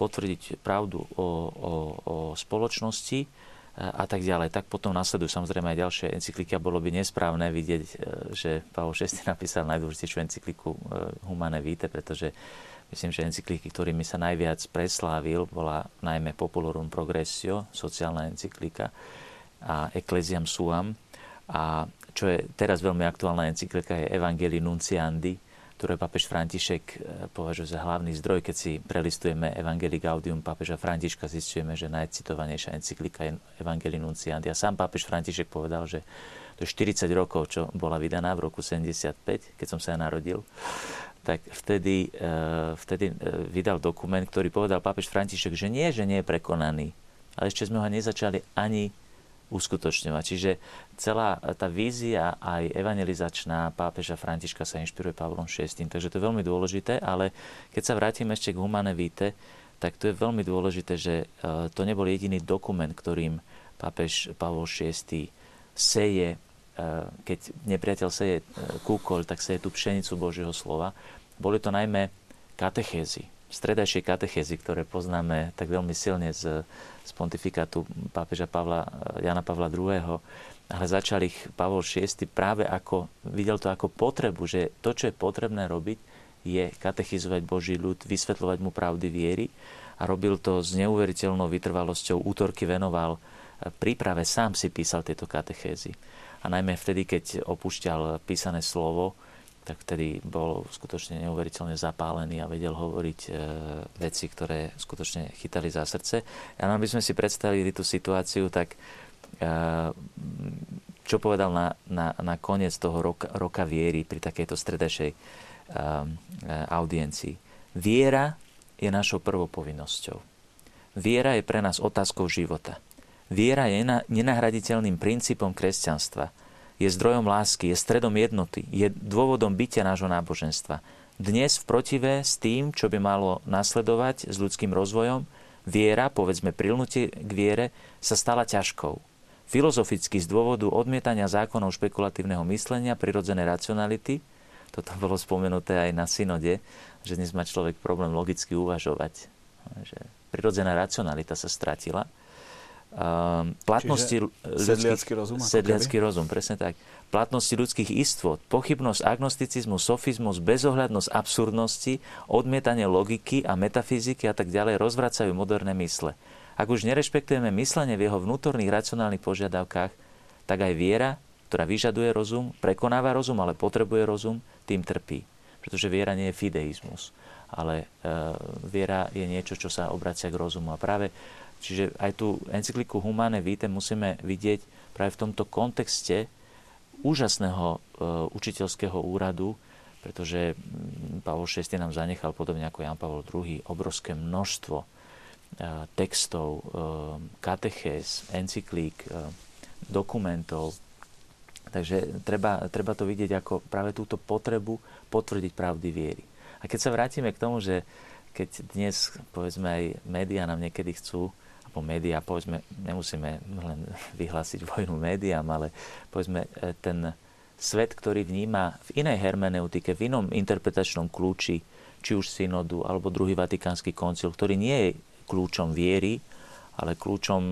potvrdiť pravdu o, o, o spoločnosti a tak ďalej. Tak potom nasledujú samozrejme aj ďalšie encykliky a bolo by nesprávne vidieť, e, že Pavol VI napísal najdôležitejšiu encykliku e, Humane Vitae, pretože myslím, že encykliky, ktorými sa najviac preslávil, bola najmä Populorum Progressio, sociálna encyklika, a Ecclesiam Suam. A čo je teraz veľmi aktuálna encyklika je Evangelii Nunciandi, ktoré pápež František e, považuje za hlavný zdroj. Keď si prelistujeme Evangelii Gaudium pápeža Františka, zistujeme, že najcitovanejšia encyklika je Evangelii Nunciandi. A sám pápež František povedal, že to je 40 rokov, čo bola vydaná v roku 75, keď som sa ja narodil tak vtedy, e, vtedy vydal dokument, ktorý povedal pápež František, že nie, že nie je prekonaný, ale ešte sme ho nezačali ani uskutočňovať. Čiže celá tá vízia aj evangelizačná pápeža Františka sa inšpiruje Pavlom VI. Takže to je veľmi dôležité, ale keď sa vrátim ešte k Humane Vitae, tak to je veľmi dôležité, že e, to nebol jediný dokument, ktorým pápež Pavol VI seje, e, keď nepriateľ seje e, kúkoľ, tak seje tú pšenicu Božieho slova. Boli to najmä katechézy, stredajšie katechézy, ktoré poznáme tak veľmi silne z z pontifikátu pápeža Pavla, Jana Pavla II. Ale začal ich Pavol VI práve ako, videl to ako potrebu, že to, čo je potrebné robiť, je katechizovať Boží ľud, vysvetľovať mu pravdy viery a robil to s neuveriteľnou vytrvalosťou. Útorky venoval príprave, sám si písal tieto katechézy. A najmä vtedy, keď opúšťal písané slovo, tak vtedy bol skutočne neuveriteľne zapálený a vedel hovoriť e, veci, ktoré skutočne chytali za srdce. A aby sme si predstavili tú situáciu, tak e, čo povedal na, na, na koniec toho roka, roka viery pri takejto stredešej e, e, audiencii. Viera je našou prvou povinnosťou. Viera je pre nás otázkou života. Viera je nenahraditeľným princípom kresťanstva – je zdrojom lásky, je stredom jednoty, je dôvodom bytia nášho náboženstva. Dnes v protive s tým, čo by malo nasledovať s ľudským rozvojom, viera, povedzme prilnutie k viere, sa stala ťažkou. Filozoficky z dôvodu odmietania zákonov špekulatívneho myslenia, prirodzenej racionality, toto bolo spomenuté aj na synode, že dnes má človek problém logicky uvažovať. Že prirodzená racionalita sa stratila Um, platnosti sedliacký rozum? Sedliacký rozum, presne tak. Platnosti ľudských istôt, pochybnosť, agnosticizmus, sofizmus, bezohľadnosť, absurdnosti, odmietanie logiky a metafyziky a tak ďalej rozvracajú moderné mysle. Ak už nerešpektujeme myslenie v jeho vnútorných racionálnych požiadavkách, tak aj viera, ktorá vyžaduje rozum, prekonáva rozum, ale potrebuje rozum, tým trpí. Pretože viera nie je fideizmus, ale e, viera je niečo, čo sa obracia k rozumu. A práve Čiže aj tú encykliku Humane Vitae musíme vidieť práve v tomto kontexte úžasného e, učiteľského úradu, pretože mm, Pavol VI nám zanechal, podobne ako Jan Pavol II, obrovské množstvo e, textov, e, katechéz, encyklík, e, dokumentov. Takže treba, treba to vidieť ako práve túto potrebu potvrdiť pravdy viery. A keď sa vrátime k tomu, že keď dnes, povedzme, aj médiá nám niekedy chcú alebo médiá, povedzme, nemusíme len vyhlásiť vojnu médiám, ale povedzme e, ten svet, ktorý vníma v inej hermeneutike, v inom interpretačnom kľúči, či už synodu, alebo druhý vatikánsky koncil, ktorý nie je kľúčom viery, ale kľúčom,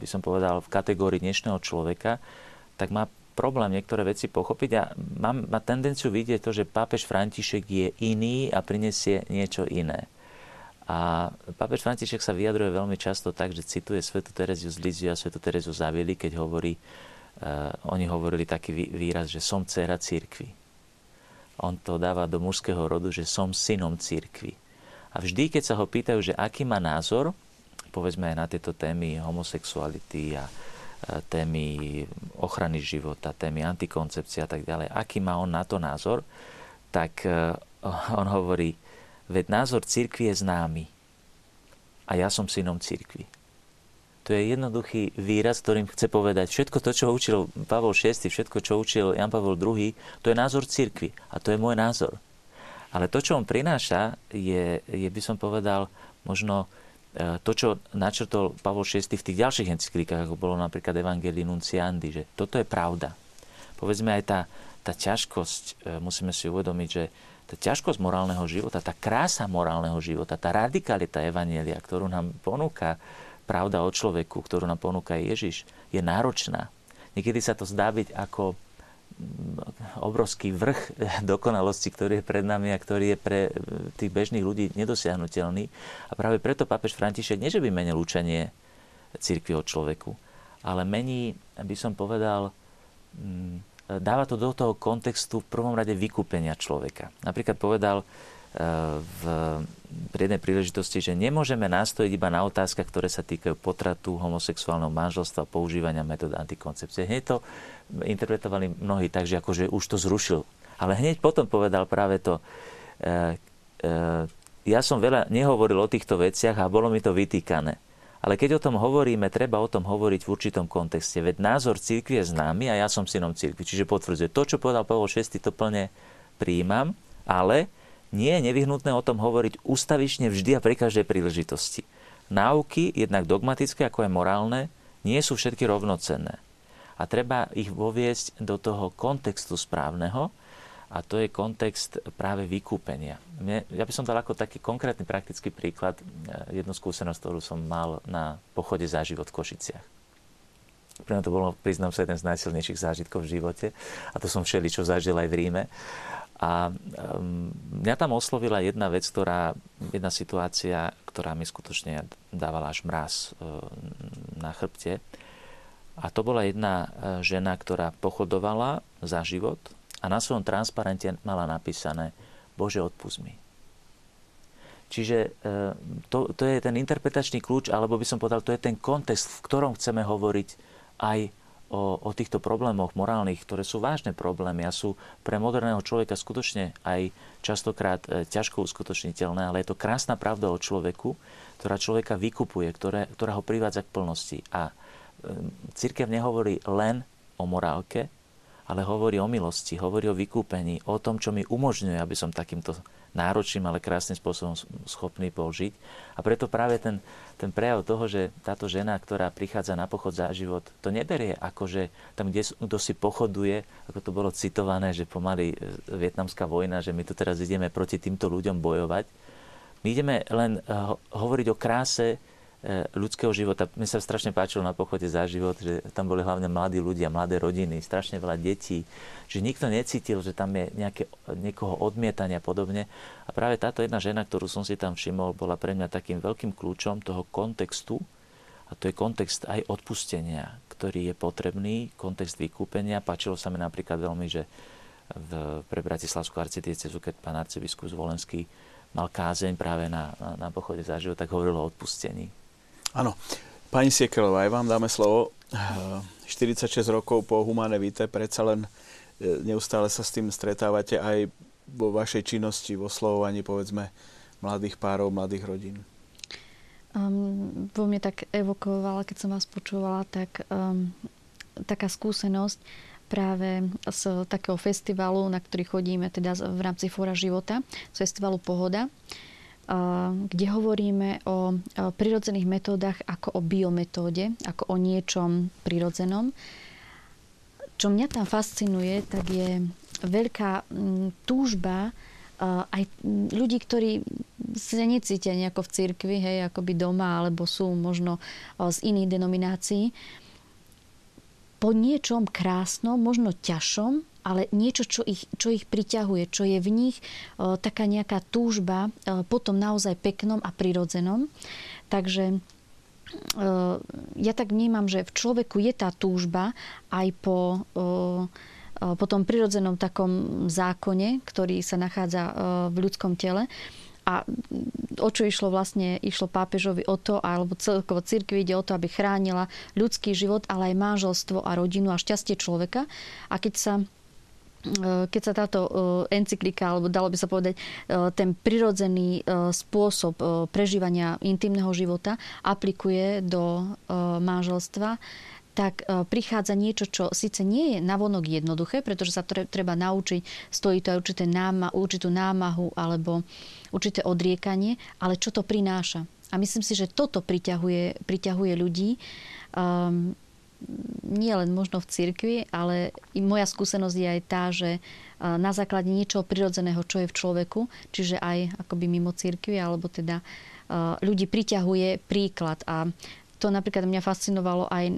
by som povedal, v kategórii dnešného človeka, tak má problém niektoré veci pochopiť a mám, má tendenciu vidieť to, že pápež František je iný a prinesie niečo iné. A pápež František sa vyjadruje veľmi často tak, že cituje svetu Tereziu z Liziu a svetu Tereziu z Avily, keď hovorí, uh, oni hovorili taký výraz, že som dcera církvy. On to dáva do mužského rodu, že som synom církvy. A vždy, keď sa ho pýtajú, že aký má názor, povedzme aj na tieto témy homosexuality a témy ochrany života, témy antikoncepcia a tak ďalej, aký má on na to názor, tak on hovorí, Veď názor církvy je známy. A ja som synom církvy. To je jednoduchý výraz, ktorým chce povedať všetko to, čo učil Pavol VI, všetko, čo učil Jan Pavol II, to je názor církvy. A to je môj názor. Ale to, čo on prináša, je, je by som povedal, možno e, to, čo načrtol Pavol VI v tých ďalších encyklíkach, ako bolo napríklad Evangelii Nunciandi, že toto je pravda. Povedzme aj tá, tá ťažkosť, e, musíme si uvedomiť, že tá ťažkosť morálneho života, tá krása morálneho života, tá radikalita Evanielia, ktorú nám ponúka pravda o človeku, ktorú nám ponúka Ježiš, je náročná. Niekedy sa to zdá byť ako mm, obrovský vrch dokonalosti, ktorý je pred nami a ktorý je pre e, tých bežných ľudí nedosiahnutelný. A práve preto pápež František nie, že by menil učenie církvy o človeku, ale mení, by som povedal, mm, dáva to do toho kontextu v prvom rade vykúpenia človeka. Napríklad povedal v, pri jednej príležitosti, že nemôžeme nastojiť iba na otázkach, ktoré sa týkajú potratu, homosexuálneho manželstva, používania metód antikoncepcie. Hneď to interpretovali mnohí tak, že akože už to zrušil. Ale hneď potom povedal práve to, e, e, ja som veľa nehovoril o týchto veciach a bolo mi to vytýkané. Ale keď o tom hovoríme, treba o tom hovoriť v určitom kontexte. Veď názor cirkvi je známy a ja som synom cirkvi. Čiže potvrdzuje to, čo povedal Pavol VI, to plne prijímam, ale nie je nevyhnutné o tom hovoriť ustavične vždy a pri každej príležitosti. Náuky, jednak dogmatické ako aj morálne, nie sú všetky rovnocenné. A treba ich voviesť do toho kontextu správneho, a to je kontext práve vykúpenia. Mne, ja by som dal ako taký konkrétny praktický príklad e, jednu skúsenosť, ktorú som mal na pochode za život v Košiciach. Pre mňa to bolo, priznám sa, jeden z najsilnejších zážitkov v živote a to som všeli, čo zažil aj v Ríme. A mňa tam oslovila jedna vec, ktorá, jedna situácia, ktorá mi skutočne dávala až mraz uh, na chrbte. A to bola jedna uh, žena, ktorá pochodovala za život a na svojom transparente mala napísané Bože, odpust mi. Čiže e, to, to je ten interpretačný kľúč, alebo by som povedal, to je ten kontext, v ktorom chceme hovoriť aj o, o týchto problémoch morálnych, ktoré sú vážne problémy a sú pre moderného človeka skutočne aj častokrát e, ťažko uskutočniteľné, ale je to krásna pravda o človeku, ktorá človeka vykupuje, ktoré, ktorá ho privádza k plnosti. A e, církev nehovorí len o morálke, ale hovorí o milosti, hovorí o vykúpení, o tom, čo mi umožňuje, aby som takýmto náročným, ale krásnym spôsobom schopný bol žiť. A preto práve ten, ten prejav toho, že táto žena, ktorá prichádza na pochod za život, to neberie ako, že tam, kde kto si pochoduje, ako to bolo citované, že pomaly e, vietnamská vojna, že my tu teraz ideme proti týmto ľuďom bojovať. My ideme len uh, hovoriť o kráse E, ľudského života. Mne sa strašne páčilo na pochode za život, že tam boli hlavne mladí ľudia, mladé rodiny, strašne veľa detí, že nikto necítil, že tam je nejaké, niekoho odmietania a podobne. A práve táto jedna žena, ktorú som si tam všimol, bola pre mňa takým veľkým kľúčom toho kontextu, a to je kontext aj odpustenia, ktorý je potrebný, kontext vykúpenia. Páčilo sa mi napríklad veľmi, že v, pre Bratislavskú arcidiecezu, keď pán arcibiskup Zvolenský mal kázeň práve na, na, na pochode za život, tak hovoril o odpustení Áno. Pani Siekelová, aj vám dáme slovo. 46 rokov po Humane Vite, predsa len e, neustále sa s tým stretávate aj vo vašej činnosti, vo oslovovaní, povedzme, mladých párov, mladých rodín. Um, vo mne tak evokovala, keď som vás počúvala, tak um, taká skúsenosť práve z takého festivalu, na ktorý chodíme teda v rámci Fóra života, z festivalu Pohoda kde hovoríme o prirodzených metódach ako o biometóde, ako o niečom prirodzenom. Čo mňa tam fascinuje, tak je veľká túžba aj ľudí, ktorí sa necítia nejako v cirkvi, hej, akoby doma, alebo sú možno z iných denominácií, po niečom krásnom, možno ťažšom, ale niečo, čo ich, čo ich priťahuje, čo je v nich o, taká nejaká túžba o, potom naozaj peknom a prirodzenom. Takže ja tak vnímam, že v človeku je tá túžba aj po, po tom prirodzenom takom zákone, ktorý sa nachádza v ľudskom tele. A o čo išlo vlastne, išlo pápežovi o to, alebo celkovo cirkvi ide o to, aby chránila ľudský život, ale aj manželstvo a rodinu a šťastie človeka. A keď sa E, keď sa táto e, encyklika, alebo dalo by sa povedať, e, ten prirodzený spôsob prežívania intimného života aplikuje do manželstva, tak prichádza niečo, čo síce nie je navonok jednoduché, pretože sa treba naučiť, stojí to aj určité náma, určitú námahu alebo určité odriekanie, ale čo to prináša. A myslím si, že toto priťahuje, priťahuje ľudí. Um, nie len možno v cirkvi, ale i moja skúsenosť je aj tá, že na základe niečoho prirodzeného, čo je v človeku, čiže aj akoby mimo cirkvi, alebo teda ľudí priťahuje príklad. A to napríklad mňa fascinovalo aj e,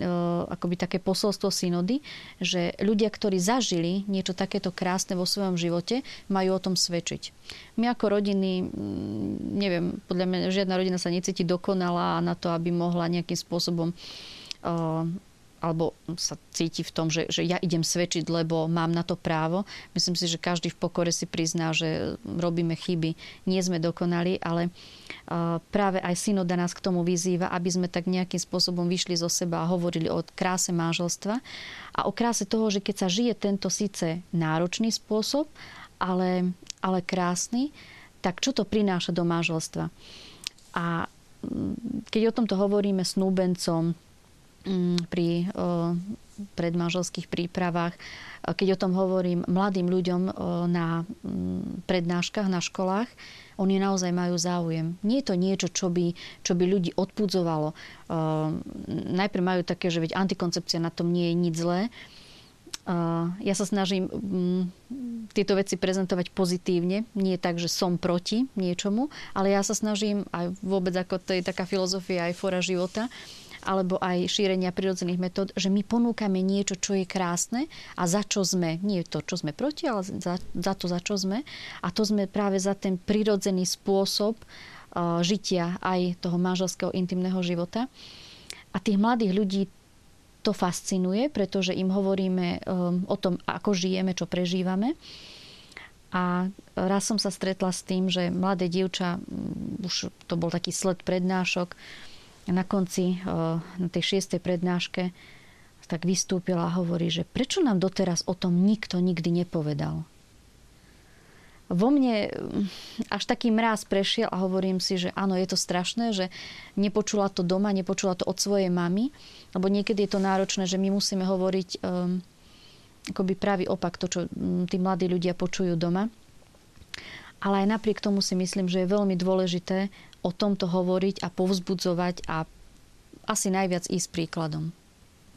akoby také posolstvo synody, že ľudia, ktorí zažili niečo takéto krásne vo svojom živote, majú o tom svedčiť. My ako rodiny, neviem, podľa mňa žiadna rodina sa necíti dokonalá na to, aby mohla nejakým spôsobom alebo sa cíti v tom, že, že ja idem svedčiť, lebo mám na to právo. Myslím si, že každý v pokore si prizná, že robíme chyby, nie sme dokonali, ale práve aj synoda nás k tomu vyzýva, aby sme tak nejakým spôsobom vyšli zo seba a hovorili o kráse manželstva a o kráse toho, že keď sa žije tento síce náročný spôsob, ale, ale krásny, tak čo to prináša do manželstva? A keď o tomto hovoríme snúbencom, pri predmanželských prípravách, keď o tom hovorím mladým ľuďom na mm, prednáškach, na školách, oni naozaj majú záujem. Nie je to niečo, čo by, čo by ľudí odpudzovalo. Najprv majú také, že veď antikoncepcia na tom nie je nič zlé. Ja sa snažím mm, tieto veci prezentovať pozitívne. Nie tak, že som proti niečomu, ale ja sa snažím aj vôbec ako to je taká filozofia aj fora života, alebo aj šírenia prirodzených metód, že my ponúkame niečo, čo je krásne a za čo sme. Nie to, čo sme proti, ale za, za to, za čo sme. A to sme práve za ten prirodzený spôsob uh, žitia aj toho manželského intimného života. A tých mladých ľudí to fascinuje, pretože im hovoríme um, o tom, ako žijeme, čo prežívame. A raz som sa stretla s tým, že mladé dievča, už to bol taký sled prednášok, na konci, na tej šiestej prednáške, tak vystúpila a hovorí, že prečo nám doteraz o tom nikto nikdy nepovedal. Vo mne až taký mráz prešiel a hovorím si, že áno, je to strašné, že nepočula to doma, nepočula to od svojej mamy, lebo niekedy je to náročné, že my musíme hovoriť um, akoby pravý opak, to, čo tí mladí ľudia počujú doma. Ale aj napriek tomu si myslím, že je veľmi dôležité o tomto hovoriť a povzbudzovať a asi najviac ísť príkladom.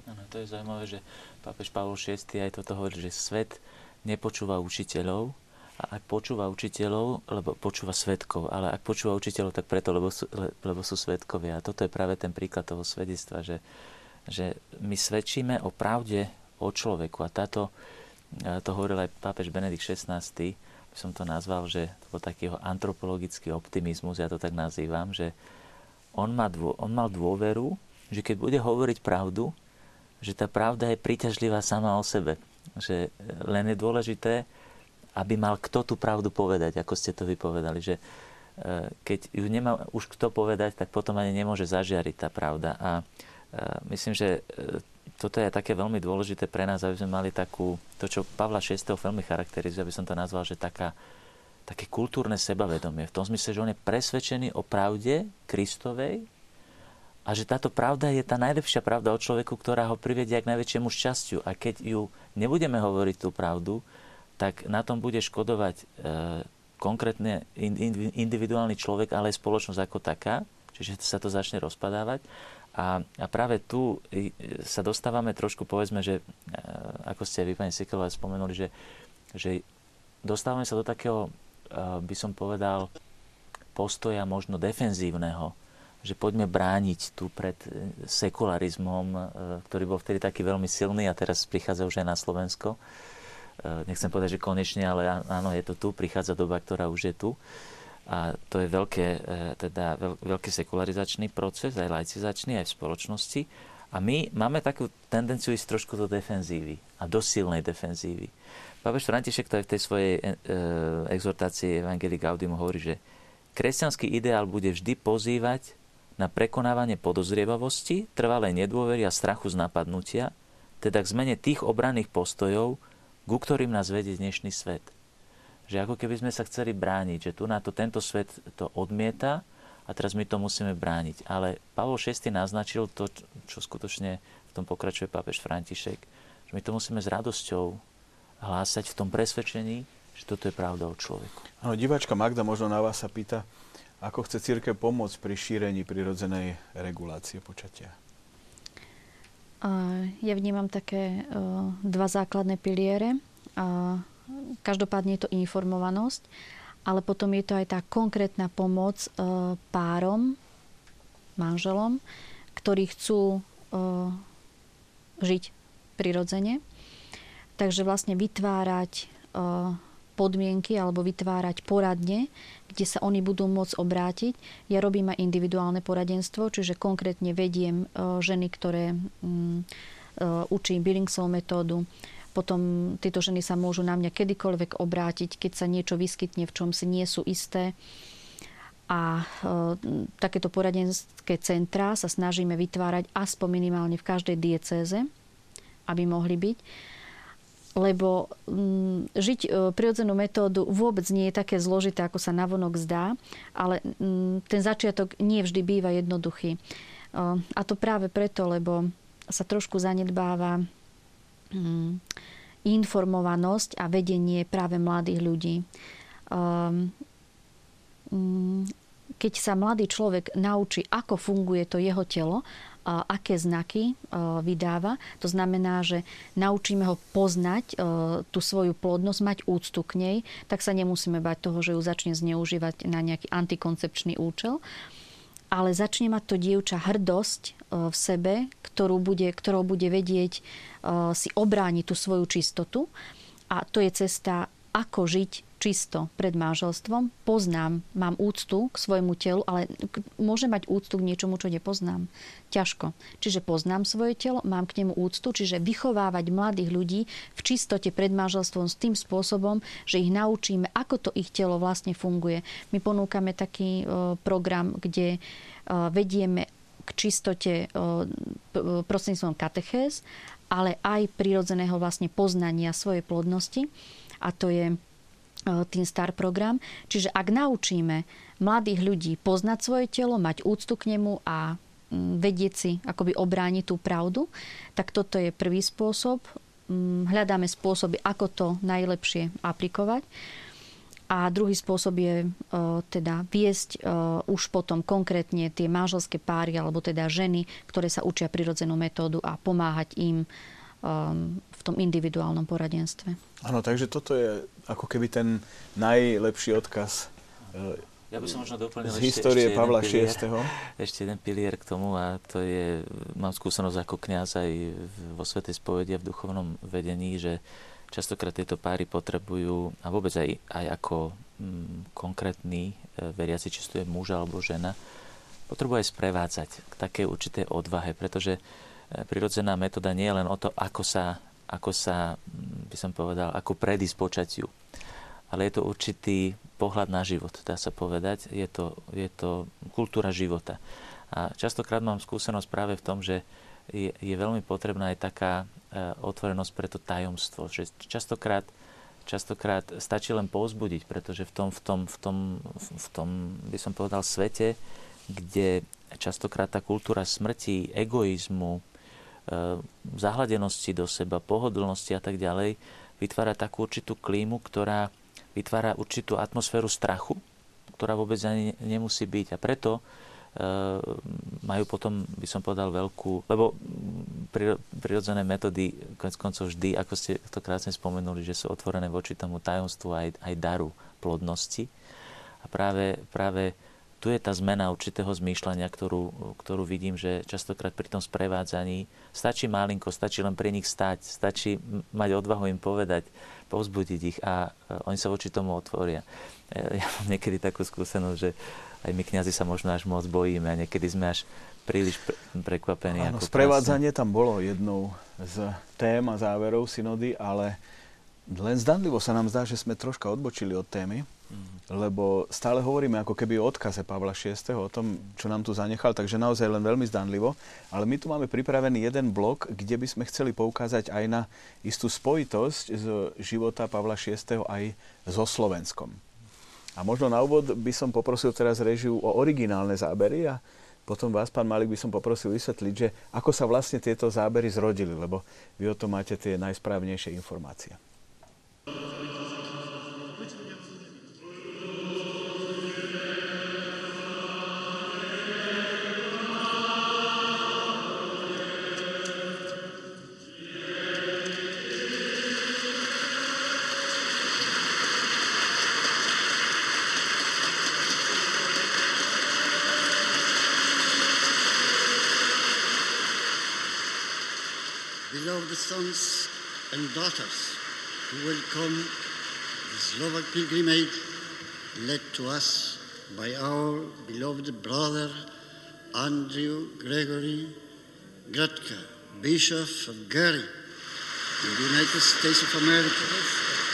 Ano, to je zaujímavé, že pápež Pavol VI aj toto hovorí, že svet nepočúva učiteľov, a ak počúva učiteľov, lebo počúva svetkov, ale ak počúva učiteľov, tak preto, lebo sú, lebo sú svetkovia. A toto je práve ten príklad toho svedectva, že, že my svedčíme o pravde o človeku. A táto, to hovoril aj pápež Benedikt XVI, by som to nazval, že to bol taký antropologický optimizmus, ja to tak nazývam, že on, má dô, on mal dôveru, že keď bude hovoriť pravdu, že tá pravda je príťažlivá sama o sebe. Že len je dôležité, aby mal kto tú pravdu povedať, ako ste to vypovedali. Že e, keď ju nemá už kto povedať, tak potom ani nemôže zažiariť tá pravda. A e, myslím, že e, toto je také veľmi dôležité pre nás, aby sme mali takú, to, čo Pavla VI. veľmi charakterizuje, aby som to nazval, že taká, také kultúrne sebavedomie. V tom smysle, že on je presvedčený o pravde Kristovej a že táto pravda je tá najlepšia pravda o človeku, ktorá ho privedie k najväčšiemu šťastiu. A keď ju nebudeme hovoriť tú pravdu, tak na tom bude škodovať e, konkrétne individuálny človek, ale aj spoločnosť ako taká, čiže sa to začne rozpadávať. A, a práve tu sa dostávame trošku, povedzme, že ako ste vy, pani Sikelová, spomenuli, že, že dostávame sa do takého, by som povedal, postoja možno defenzívneho, že poďme brániť tu pred e, sekularizmom, e, ktorý bol vtedy taký veľmi silný a teraz prichádza už aj na Slovensko. E, nechcem povedať, že konečne, ale áno, je to tu, prichádza doba, ktorá už je tu. A to je veľké, e, teda veľký sekularizačný proces, aj laicizačný, aj v spoločnosti. A my máme takú tendenciu ísť trošku do defenzívy a do silnej defenzívy. Pápež František to aj v tej svojej e, exhortácii Evangelii Gaudium hovorí, že kresťanský ideál bude vždy pozývať na prekonávanie podozrievavosti, trvalej nedôvery a strachu z napadnutia, teda k zmene tých obranných postojov, ku ktorým nás vedie dnešný svet že ako keby sme sa chceli brániť, že tu na to tento svet to odmieta a teraz my to musíme brániť. Ale Pavol VI naznačil to, čo skutočne v tom pokračuje pápež František, že my to musíme s radosťou hlásať v tom presvedčení, že toto je pravda o človeku. Áno, diváčka Magda možno na vás sa pýta, ako chce církev pomôcť pri šírení prirodzenej regulácie počatia? Ja vnímam také dva základné piliere. Každopádne je to informovanosť, ale potom je to aj tá konkrétna pomoc e, párom, manželom, ktorí chcú e, žiť prirodzene. Takže vlastne vytvárať e, podmienky alebo vytvárať poradne, kde sa oni budú môcť obrátiť. Ja robím aj individuálne poradenstvo, čiže konkrétne vediem ženy, ktoré mm, učím Billingsovú metódu. Potom tieto ženy sa môžu na mňa kedykoľvek obrátiť, keď sa niečo vyskytne, v čom si nie sú isté. A e, takéto poradenské centrá sa snažíme vytvárať aspoň minimálne v každej diecéze, aby mohli byť lebo mm, žiť e, prirodzenú metódu vôbec nie je také zložité, ako sa navonok zdá, ale mm, ten začiatok nie vždy býva jednoduchý. E, a to práve preto, lebo sa trošku zanedbáva informovanosť a vedenie práve mladých ľudí. E, keď sa mladý človek naučí, ako funguje to jeho telo aké znaky e, vydáva. To znamená, že naučíme ho poznať e, tú svoju plodnosť, mať úctu k nej, tak sa nemusíme bať toho, že ju začne zneužívať na nejaký antikoncepčný účel. Ale začne mať to dievča hrdosť e, v sebe, ktorú bude, ktorou bude vedieť si obrániť tú svoju čistotu. A to je cesta, ako žiť čisto pred manželstvom, poznám, mám úctu k svojmu telu, ale môžem mať úctu k niečomu, čo nepoznám. Ťažko. Čiže poznám svoje telo, mám k nemu úctu, čiže vychovávať mladých ľudí v čistote pred manželstvom s tým spôsobom, že ich naučíme, ako to ich telo vlastne funguje. My ponúkame taký program, kde vedieme k čistote prostredníctvom katechéz, ale aj prirodzeného vlastne poznania svojej plodnosti. A to je E, tým star program. Čiže ak naučíme mladých ľudí poznať svoje telo, mať úctu k nemu a mm, vedieť si akoby obrániť tú pravdu, tak toto je prvý spôsob. Mm, hľadáme spôsoby, ako to najlepšie aplikovať. A druhý spôsob je uh, teda viesť uh, už potom konkrétne tie manželské páry alebo teda ženy, ktoré sa učia prirodzenú metódu a pomáhať im tom individuálnom poradenstve. Áno, takže toto je ako keby ten najlepší odkaz ja by som možno doplnil z histórie ešte Pavla VI. Ešte jeden pilier k tomu a to je, mám skúsenosť ako kňaz aj vo Svetej spovedi a v duchovnom vedení, že častokrát tieto páry potrebujú a vôbec aj, aj ako mm, konkrétny e, veriaci, či to je muž alebo žena, potrebujú aj sprevádzať k takej určitej odvahe, pretože e, prirodzená metóda nie je len o to, ako sa ako sa, mm, by som povedal, ako predísť počatiu. Ale je to určitý pohľad na život, dá sa povedať. Je to, je to kultúra života. A častokrát mám skúsenosť práve v tom, že je, je veľmi potrebná aj taká e, otvorenosť pre to tajomstvo. Že častokrát, častokrát stačí len povzbudiť, pretože v tom, v tom, v tom, v tom, by som povedal, svete, kde častokrát tá kultúra smrti, egoizmu, zahladenosti do seba, pohodlnosti a tak ďalej, vytvára takú určitú klímu, ktorá vytvára určitú atmosféru strachu, ktorá vôbec ani nemusí byť. A preto uh, majú potom, by som povedal, veľkú, lebo prirodzené metódy, konec koncov vždy, ako ste to krásne spomenuli, že sú otvorené voči tomu tajomstvu aj, aj daru plodnosti. A práve, práve tu je tá zmena určitého zmýšľania, ktorú, ktorú vidím, že častokrát pri tom sprevádzaní stačí malinko, stačí len pri nich stať, stačí mať odvahu im povedať, povzbudiť ich a oni sa voči tomu otvoria. E, ja mám niekedy takú skúsenosť, že aj my kňazi sa možno až moc bojíme a niekedy sme až príliš prekvapení. Áno, sprevádzanie tam bolo jednou z tém a záverov synody, ale len zdanlivo sa nám zdá, že sme troška odbočili od témy lebo stále hovoríme ako keby o odkaze Pavla VI, o tom, čo nám tu zanechal, takže naozaj len veľmi zdanlivo. Ale my tu máme pripravený jeden blok, kde by sme chceli poukázať aj na istú spojitosť z života Pavla VI aj so Slovenskom. A možno na úvod by som poprosil teraz režiu o originálne zábery a potom vás, pán Malik, by som poprosil vysvetliť, že ako sa vlastne tieto zábery zrodili, lebo vy o tom máte tie najsprávnejšie informácie. Sons and daughters who welcome come the Slovak pilgrimage led to us by our beloved brother Andrew Gregory Gratka, Bishop of Gary in the United States of America,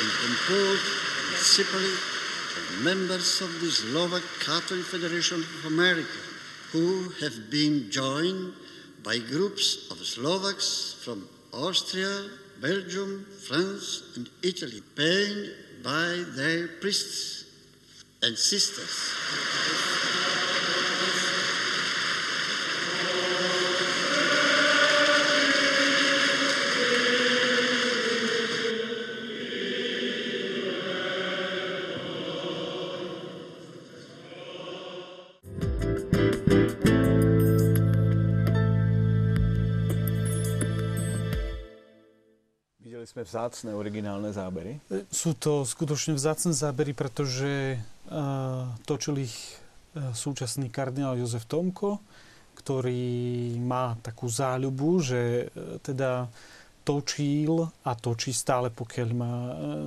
and composed principally of members of the Slovak Catholic Federation of America, who have been joined by groups of Slovaks from Austria, Belgium, France, and Italy, paid by their priests and sisters. Videli sme vzácne originálne zábery. E, Sú to skutočne vzácne zábery, pretože uh, točil ich uh, súčasný kardinál Jozef Tomko, ktorý má takú záľubu, že uh, teda točil a točí stále, pokiaľ má,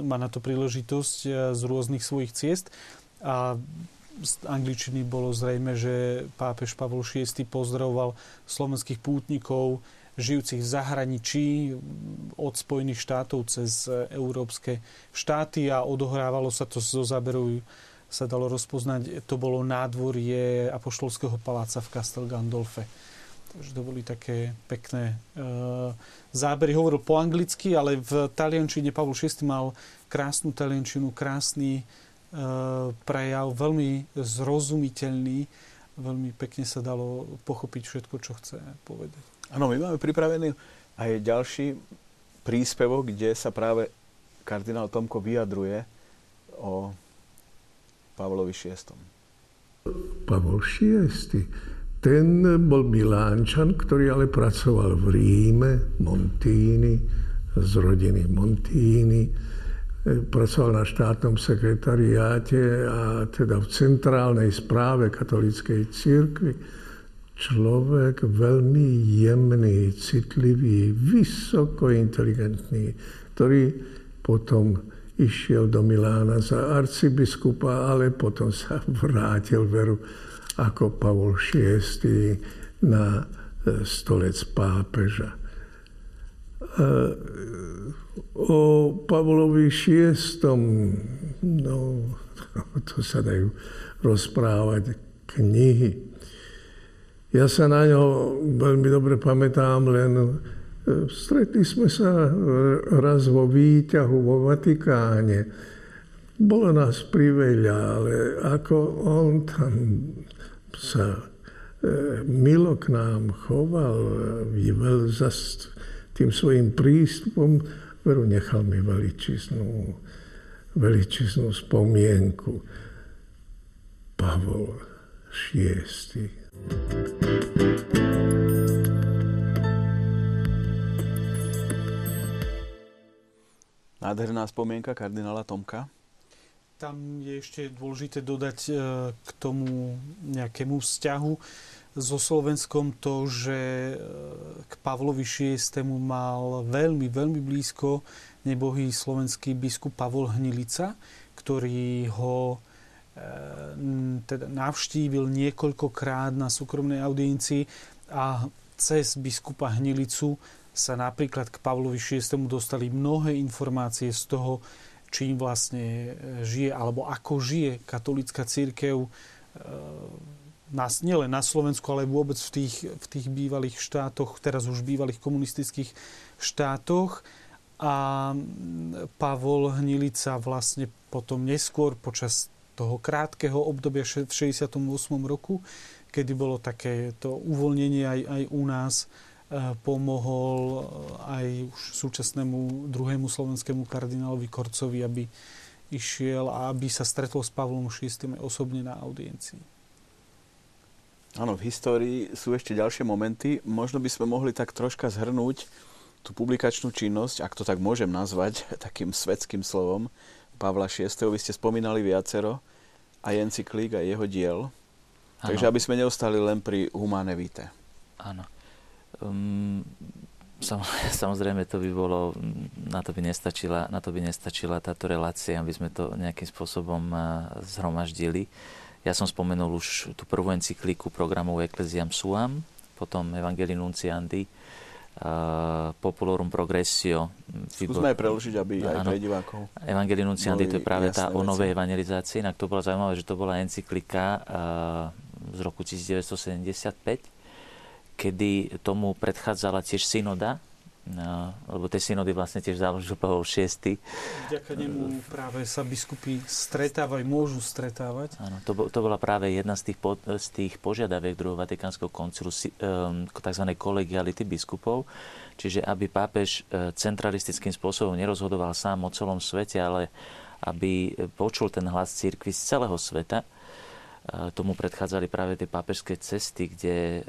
má na to príležitosť z rôznych svojich ciest. A z angličtiny bolo zrejme, že pápež Pavol VI pozdravoval slovenských pútnikov, žijúcich v zahraničí od Spojených štátov cez európske štáty a odohrávalo sa to zo záberu sa dalo rozpoznať, to bolo nádvorie Apoštolského paláca v Castel Gandolfe. Takže to boli také pekné e, zábery. Hovoril po anglicky, ale v taliančine Pavol VI mal krásnu taliančinu, krásny e, prejav, veľmi zrozumiteľný, veľmi pekne sa dalo pochopiť všetko, čo chce povedať. Áno, my máme pripravený aj ďalší príspevok, kde sa práve kardinál Tomko vyjadruje o Pavlovi VI. Pavol VI. Ten bol Milánčan, ktorý ale pracoval v Ríme, Montíny, z rodiny Montíny. Pracoval na štátnom sekretariáte a teda v centrálnej správe katolíckej církvy človek veľmi jemný, citlivý, vysoko inteligentný, ktorý potom išiel do Milána za arcibiskupa, ale potom sa vrátil veru ako Pavol VI na e, stolec pápeža. E, o Pavlovi VI, no, to sa dajú rozprávať knihy. Ja sa na ňo veľmi dobre pamätám, len e, stretli sme sa raz vo výťahu vo Vatikáne. Bolo nás priveľa, ale ako on tam sa e, milo k nám choval, veľ za tým svojim prístupom, veru nechal mi veličiznú, veličiznú spomienku. Pavol VI. Nádherná spomienka kardinála Tomka. Tam je ešte dôležité dodať e, k tomu nejakému vzťahu so Slovenskom to, že e, k Pavlovi VI. mal veľmi, veľmi blízko nebohý slovenský biskup Pavol Hnilica, ktorý ho teda navštívil niekoľkokrát na súkromnej audiencii a cez biskupa Hnilicu sa napríklad k Pavlovi VI. dostali mnohé informácie z toho, čím vlastne e, žije, alebo ako žije katolická církev e, na, nielen na Slovensku, ale vôbec v tých, v tých bývalých štátoch, teraz už bývalých komunistických štátoch. A Pavol Hnilica vlastne potom neskôr počas toho krátkeho obdobia v 68. roku, kedy bolo takéto uvoľnenie aj, aj u nás, e, pomohol e, aj už súčasnému druhému slovenskému kardinálovi Korcovi, aby išiel a aby sa stretol s Pavlom VI osobne na audiencii. Áno, v histórii sú ešte ďalšie momenty. Možno by sme mohli tak troška zhrnúť tú publikačnú činnosť, ak to tak môžem nazvať takým svetským slovom, Pavla VI. Vy ste spomínali viacero aj encyklík, aj jeho diel. Ano. Takže aby sme neostali len pri Humane Vitae. Áno. Um, sam, samozrejme to by bolo, na to by, nestačila, na to by nestačila táto relácia, aby sme to nejakým spôsobom zhromaždili. Ja som spomenul už tú prvú encykliku programov Ecclesiam Suam, potom Evangelii Nunciandi, Populorum Progressio. Skúsme aj preložiť, aby aj pre divákov. Evangelii Nunciandi, to je práve tá o novej evangelizácii. Inak to bola zaujímavé, že to bola encyklika z roku 1975, kedy tomu predchádzala tiež synoda, No, lebo tie synody vlastne tiež založil Pavol VI. Vďaka nemu práve sa biskupy stretávajú, môžu stretávať. Áno, to, to bola práve jedna z tých, po, z tých požiadaviek druhého Vatikánskeho koncilu, um, tzv. kolegiality biskupov, čiže aby pápež e, centralistickým spôsobom nerozhodoval sám o celom svete, ale aby počul ten hlas církvy z celého sveta tomu predchádzali práve tie pápežské cesty, kde e,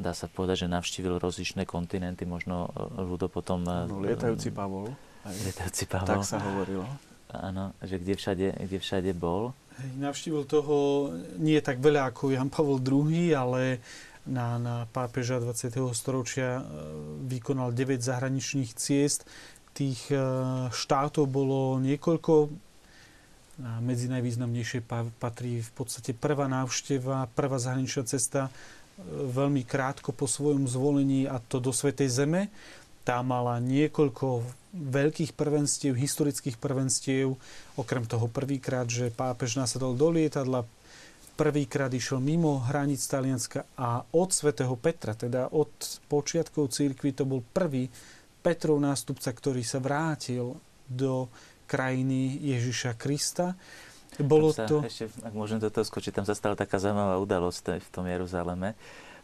dá sa povedať, že navštívil rozličné kontinenty, možno e, ľudo potom... E, no, lietajúci Pavol. Aj. Lietajúci Pavol. Tak sa hovorilo. Áno, že kde všade, kde všade bol. Navštívil toho nie tak veľa ako Jan Pavol II, ale na, na pápeža 20. storočia vykonal 9 zahraničných ciest. Tých štátov bolo niekoľko, a medzi najvýznamnejšie patrí v podstate prvá návšteva, prvá zahraničná cesta e, veľmi krátko po svojom zvolení a to do Svetej Zeme. Tá mala niekoľko veľkých prvenstiev, historických prvenstiev, okrem toho prvýkrát, že pápež nasadol do lietadla, prvýkrát išiel mimo hranic Talianska a od svätého Petra, teda od počiatkov církvy, to bol prvý Petrov nástupca, ktorý sa vrátil do krajiny Ježiša Krista. Bolo sa, to... Ešte, ak môžem do toho skočiť, tam sa stala taká zaujímavá udalosť v tom Jeruzaleme,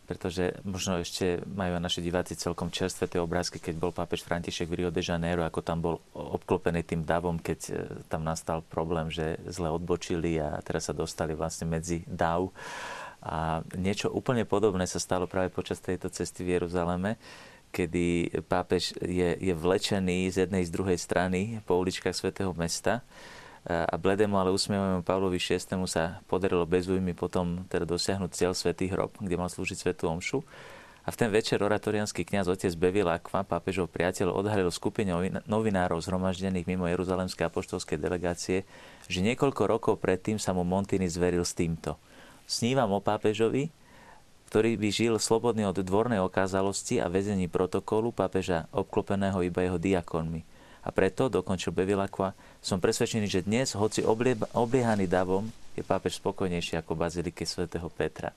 pretože možno ešte majú naši diváci celkom čerstvé tie obrázky, keď bol pápež František v Rio de Janeiro, ako tam bol obklopený tým davom, keď e, tam nastal problém, že zle odbočili a teraz sa dostali vlastne medzi dav. A niečo úplne podobné sa stalo práve počas tejto cesty v Jeruzaleme kedy pápež je, je vlečený z jednej z druhej strany po uličkách svätého mesta a bledému, ale usmievavému Pavlovi VI sa podarilo bez újmy potom teda dosiahnuť cieľ Svetý hrob, kde mal slúžiť Svetú Omšu. A v ten večer oratorianský kňaz otec Bevil Akva, pápežov priateľ, odhalil skupine novinárov zhromaždených mimo Jeruzalemskej apoštolskej delegácie, že niekoľko rokov predtým sa mu Montini zveril s týmto. Snívam o pápežovi, ktorý by žil slobodný od dvornej okázalosti a väzení protokolu pápeža obklopeného iba jeho diakonmi. A preto, dokončil Bevilacqua, som presvedčený, že dnes, hoci obliehaný davom, je pápež spokojnejší ako bazilike svätého Petra.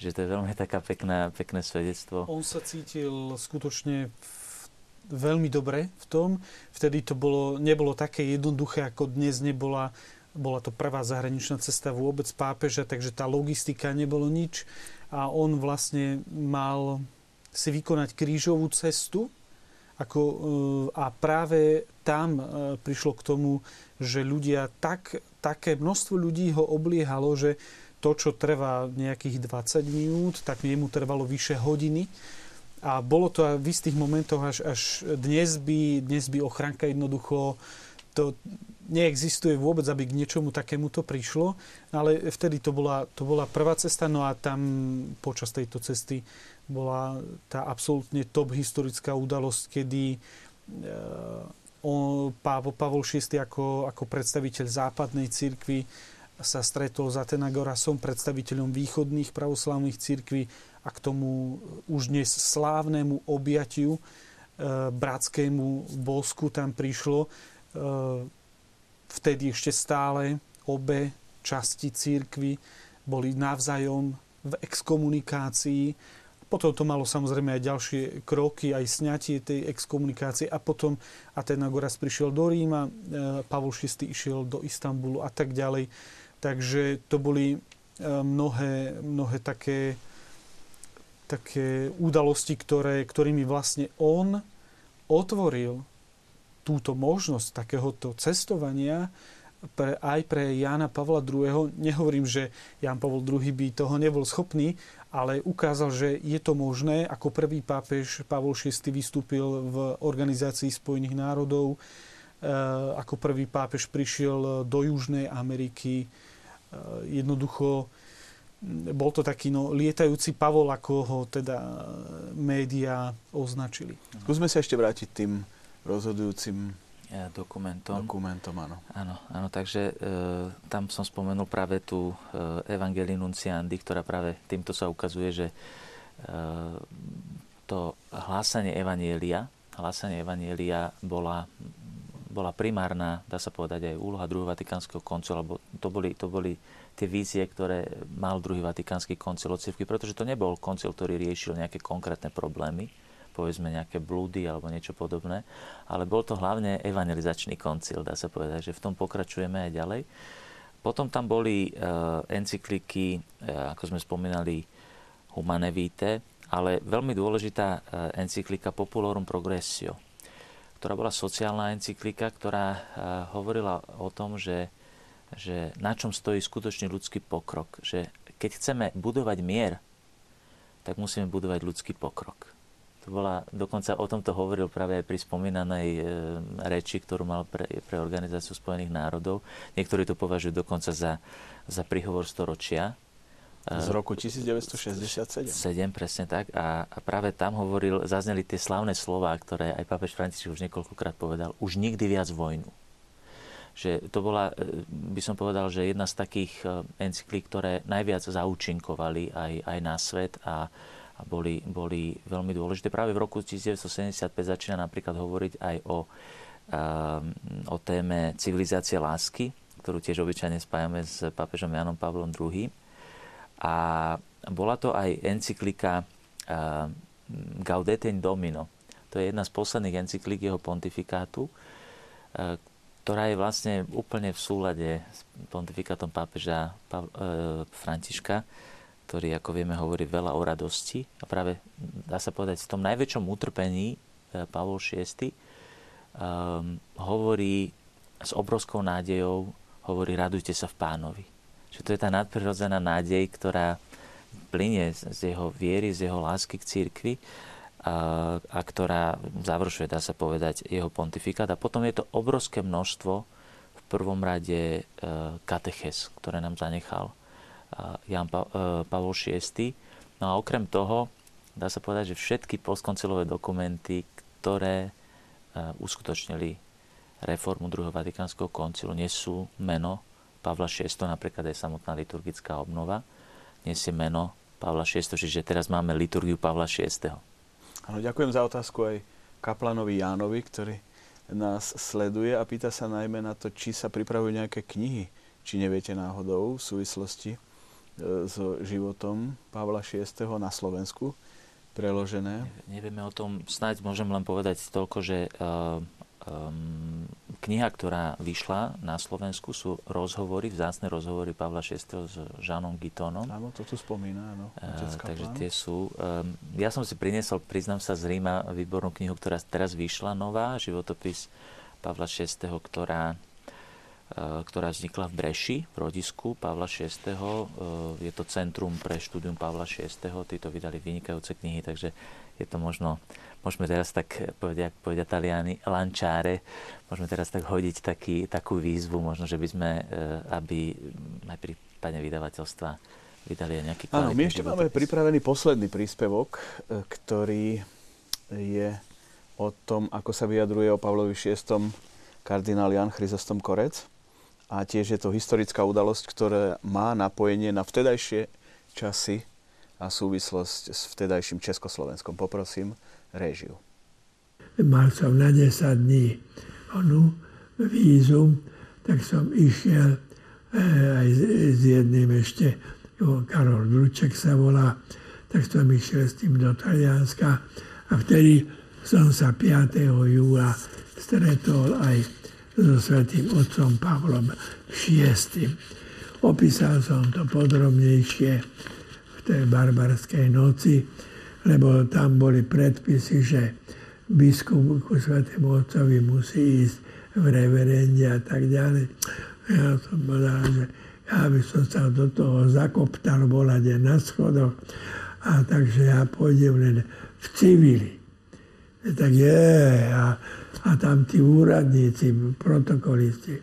Že to je veľmi taká pekná, pekné svedectvo. On sa cítil skutočne veľmi dobre v tom. Vtedy to bolo, nebolo také jednoduché, ako dnes nebola bola to prvá zahraničná cesta vôbec pápeža, takže tá logistika nebolo nič a on vlastne mal si vykonať krížovú cestu ako, e, a práve tam e, prišlo k tomu, že ľudia, tak, také množstvo ľudí ho obliehalo, že to, čo trvá nejakých 20 minút, tak jemu trvalo vyše hodiny. A bolo to v istých momentoch až, až dnes, by, dnes by ochranka jednoducho to neexistuje vôbec, aby k niečomu takémuto prišlo, ale vtedy to bola, to bola prvá cesta, no a tam počas tejto cesty bola tá absolútne top historická udalosť, kedy eh, on, Pavol, VI ako, ako predstaviteľ západnej cirkvi sa stretol s Atenagorasom, predstaviteľom východných pravoslavných cirkví a k tomu už dnes slávnemu objatiu e, bratskému bosku tam prišlo. E, vtedy ešte stále obe časti církvy boli navzájom v exkomunikácii. Potom to malo samozrejme aj ďalšie kroky, aj sňatie tej exkomunikácie a potom Atenagoras prišiel do Ríma, e, Pavol VI išiel do Istanbulu a tak ďalej. Takže to boli e, mnohé, mnohé také, také udalosti, ktoré, ktorými vlastne on otvoril túto možnosť takéhoto cestovania pre, aj pre Jána Pavla II. Nehovorím, že Ján Pavol II by toho nebol schopný, ale ukázal, že je to možné. Ako prvý pápež Pavol VI vystúpil v Organizácii spojených národov, e, ako prvý pápež prišiel do Južnej Ameriky. E, jednoducho bol to taký no, lietajúci Pavol, ako ho teda médiá označili. Skúsme sa ešte vrátiť tým rozhodujúcim dokumentom. Dokumentom, áno. Áno, áno takže e, tam som spomenul práve tú e, Evangelii Nunciandi, ktorá práve týmto sa ukazuje, že e, to hlásanie Evanielia. Hlásanie Evanielia bola, bola primárna, dá sa povedať, aj úloha druhého Vatikánskeho koncilu, alebo to boli, to boli tie vízie, ktoré mal druhý Vatikánsky koncil od cirkvi, pretože to nebol koncil, ktorý riešil nejaké konkrétne problémy, povedzme nejaké blúdy alebo niečo podobné, ale bol to hlavne evangelizačný koncil, dá sa povedať, že v tom pokračujeme aj ďalej. Potom tam boli uh, encykliky, uh, ako sme spomínali, Humane Vitae, ale veľmi dôležitá uh, encyklika Populorum Progressio, ktorá bola sociálna encyklika, ktorá hovorila o tom, že že na čom stojí skutočný ľudský pokrok. Že keď chceme budovať mier, tak musíme budovať ľudský pokrok. Bola, dokonca o tomto hovoril práve aj pri spomínanej e, reči, ktorú mal pre, pre Organizáciu spojených národov. Niektorí to považujú dokonca za, za príhovor storočia. Z roku 1967. 7, presne tak. A, a práve tam hovoril, zazneli tie slavné slova, ktoré aj pápež František už niekoľkokrát povedal, už nikdy viac vojnu že to bola, e, by som povedal, že jedna z takých e, encyklík, ktoré najviac zaučinkovali aj, aj na svet a, a boli, boli veľmi dôležité. Práve v roku 1975 začína napríklad hovoriť aj o, o téme civilizácie lásky, ktorú tiež obyčajne spájame s pápežom Janom Pavlom II. A bola to aj encyklika Gaudete in Domino. To je jedna z posledných encyklík jeho pontifikátu, ktorá je vlastne úplne v súlade s pontifikátom pápeža Františka, ktorý, ako vieme, hovorí veľa o radosti. A práve, dá sa povedať, v tom najväčšom utrpení e, Pavol VI e, hovorí s obrovskou nádejou, hovorí radujte sa v pánovi. Že to je tá nadprirodzená nádej, ktorá plinie z jeho viery, z jeho lásky k církvi a, a ktorá završuje, dá sa povedať, jeho pontifikát. A potom je to obrovské množstvo v prvom rade e, kateches, ktoré nám zanechal e, Jan e, Pavol VI. No a okrem toho, dá sa povedať, že všetky postkoncilové dokumenty, ktoré uskutočnili reformu druhého Vatikánskeho koncilu, nesú meno Pavla VI, napríklad aj samotná liturgická obnova, nesie meno Pavla VI, čiže teraz máme liturgiu Pavla VI. Áno, ďakujem za otázku aj kaplanovi Jánovi, ktorý nás sleduje a pýta sa najmä na to, či sa pripravujú nejaké knihy, či neviete náhodou v súvislosti e, so životom Pavla VI. na Slovensku preložené. Nevieme o tom, snáď môžem len povedať toľko, že uh, um, kniha, ktorá vyšla na Slovensku, sú rozhovory, vzácne rozhovory Pavla VI. s Žánom Gitónom. Áno, to tu spomína, áno. Uh, takže tie sú. Um, ja som si priniesol, priznám sa, z Ríma výbornú knihu, ktorá teraz vyšla nová, životopis Pavla VI., ktorá ktorá vznikla v Breši, v rodisku Pavla VI. Eh, je to Centrum pre štúdium Pavla VI. Títo vydali vynikajúce knihy, takže je to možno, môžeme teraz tak povedať, ako povedia Taliani, lančáre, môžeme teraz tak hodiť taký, takú výzvu, možno, že by sme, eh, aby aj prípadne vydavateľstva vydali aj nejaký Áno, my ešte máme pripravený posledný príspevok, ktorý je o tom, ako sa vyjadruje o Pavlovi VI. kardinál Jan Chryzostom Korec a tiež je to historická udalosť, ktorá má napojenie na vtedajšie časy a súvislosť s vtedajším Československom. Poprosím režiu. Mal som na 10 dní onu vízum, tak som išiel eh, aj s jedným ešte, Karol Vruček sa volá, tak som išiel s tým do Talianska a vtedy som sa 5. júla stretol aj so svetým otcom Pavlom VI. Opísal som to podrobnejšie v tej barbarskej noci, lebo tam boli predpisy, že biskup ku svetému otcovi musí ísť v reverende a tak ďalej. Ja som povedal, že ja by som sa do toho zakoptal, volať na schodoch, a takže ja pôjdem len v civili. Tak je, a a tam tí úradníci, protokolisti,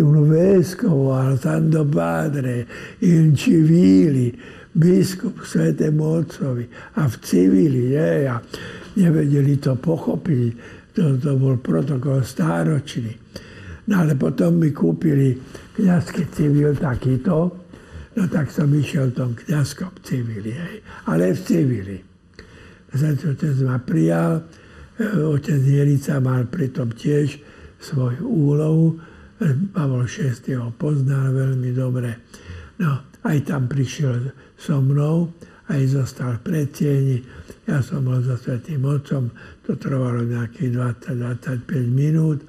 un vescovo al Santo Padre, in civili, biskup Svetému Otcovi. A v civili, je, a nevedeli to pochopiť, to, to bol protokol stáročný. No ale potom mi kúpili kniazský civil takýto, no tak som išiel tom kniazskom civili, hej, ale v civili. Svetý Otec ma prijal, otec Jerica mal pritom tiež svoju úlohu, Pavol VI ho poznal veľmi dobre. No, aj tam prišiel so mnou, aj zostal v predtieni. Ja som bol za Svetým Otcom, to trvalo nejakých 20-25 minút,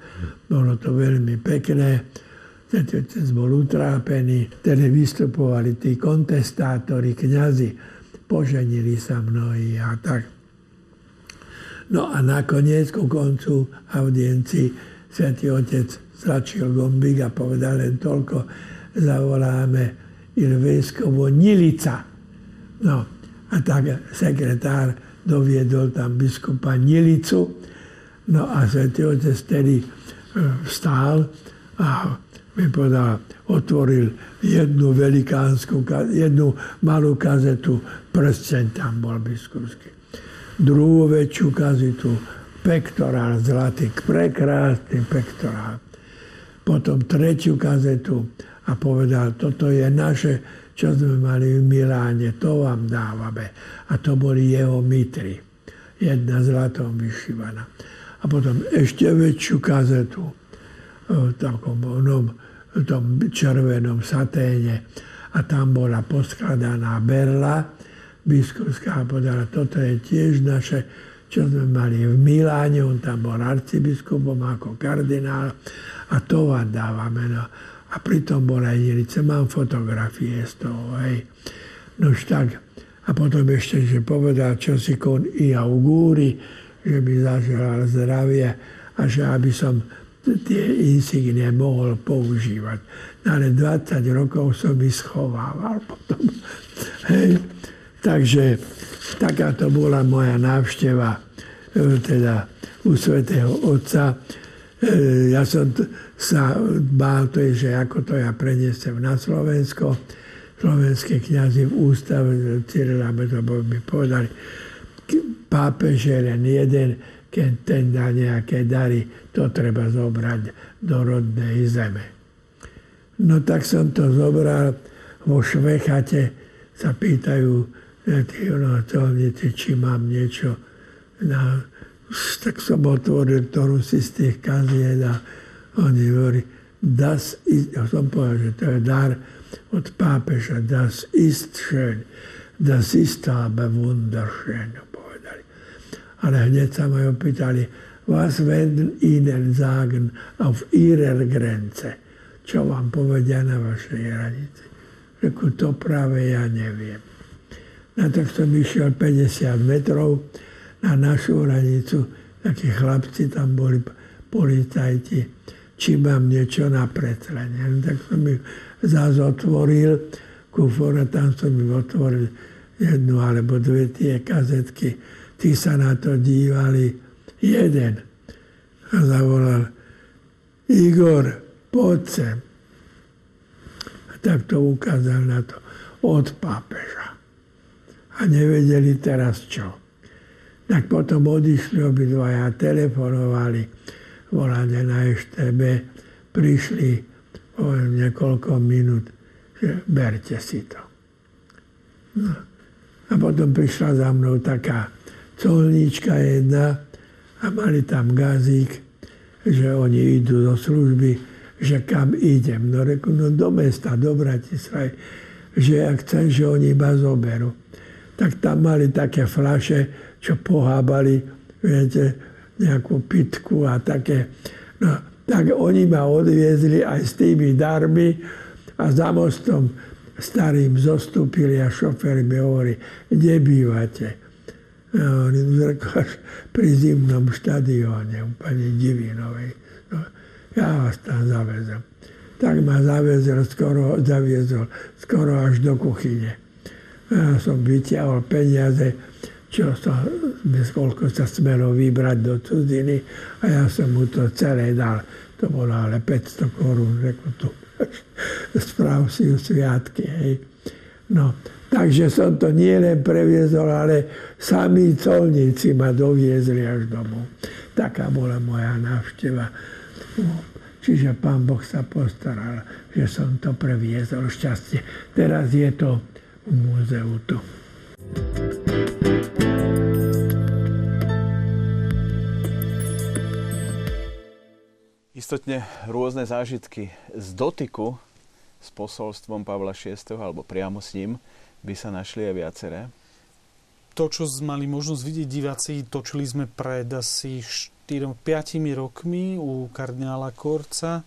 bolo to veľmi pekné. Svetý Otec bol utrápený, tedy vystupovali tí kontestátori, kňazi, poženili sa mnohí a tak. No a nakoniec ku koncu audiencii Svetý Otec stlačil gombík a povedal len toľko, zavoláme il vescovo Nilica. No a tak sekretár doviedol tam biskupa Nilicu. No a svätý Otec tedy e, vstál a mi povedal, otvoril jednu velikánsku, jednu malú kazetu, prsteň tam bol biskupský. Druhú väčšiu kazetu, pektorál zlatý, prekrásny pektorál potom tretiu kazetu a povedal, toto je naše, čo sme mali v Miláne, to vám dávame. A to boli jeho mitry. Jedna zlatom vyšívaná. A potom ešte väčšiu kazetu v takom onom, v tom červenom saténe. A tam bola poskladaná berla biskupská a povedala, toto je tiež naše, čo sme mali v Miláne, on tam bol arcibiskupom ako kardinál a to vám dávame. No. A pritom bol aj Jelice, mám fotografie z toho, hej. Nož tak, a potom ešte, že povedal, čo si kon i augúri, že by zaželal zdravie a že aby som tie insignie mohol používať. No ale 20 rokov som ich schovával potom. Hej. Takže takáto bola moja návšteva e, teda u svätého Otca. E, ja som sa bál, to je, že ako to ja preniesem na Slovensko. Slovenské kniazy v ústave Cyrila Metobo mi povedali, pápež je len jeden, keď ten dá nejaké dary, to treba zobrať do rodnej zeme. No tak som to zobral, vo Švechate sa pýtajú e, colníci, či mám niečo na tak som otvoril ktorú si z tých kaziet a oni hovorí, das ist, ja som povedal, že to je dar od pápeža, das ist schön, das ist aber wunderschön, povedali. Ale hneď sa ma opýtali, was werden ihnen sagen auf ihrer Grenze? Čo vám povedia na vašej hranici? Reku, to práve ja neviem. No tak som išiel 50 metrov, na našu hranicu, takí chlapci tam boli, policajti, či mám niečo na pretlenie. No, tak som mi zás otvoril kufor a tam som im otvoril jednu alebo dve tie kazetky. Tí sa na to dívali. Jeden. A zavolal Igor, poď sem. A tak to ukázal na to od pápeža. A nevedeli teraz čo. Tak potom odišli obidvaja, telefonovali, volanie na EŠTB, prišli o niekoľko minút, že berte si to. No. A potom prišla za mnou taká colníčka jedna a mali tam gazík, že oni idú do služby, že kam idem. No reku, no do mesta, do Bratislavy, že ak chcem, že oni iba zoberú. Tak tam mali také flaše, čo pohábali, viete, nejakú pitku a také. No, tak oni ma odviezli aj s tými darmi a za mostom starým zostúpili a šofér mi hovorí, kde bývate? No, pri zimnom štadióne, úplne Divinovej. No, ja vás tam zavezem. Tak ma zavezol skoro, zaviezol skoro až do kuchyne. Som vyťahol peniaze, čo sa, koľko sa smelo vybrať do cudziny a ja som mu to celé dal. To bolo ale 500 korún, řekl tu. Správ si ju sviatky, hej. No, takže som to nielen previezol, ale sami colníci ma doviezli až domov. Taká bola moja návšteva. No, čiže pán Boh sa postaral, že som to previezol šťastie. Teraz je to o Museu. Istotne rôzne zážitky z dotyku s posolstvom Pavla VI. alebo priamo s ním by sa našli aj viaceré. To, čo mali možnosť vidieť diváci, točili sme pred asi 4-5 rokmi u kardinála Korca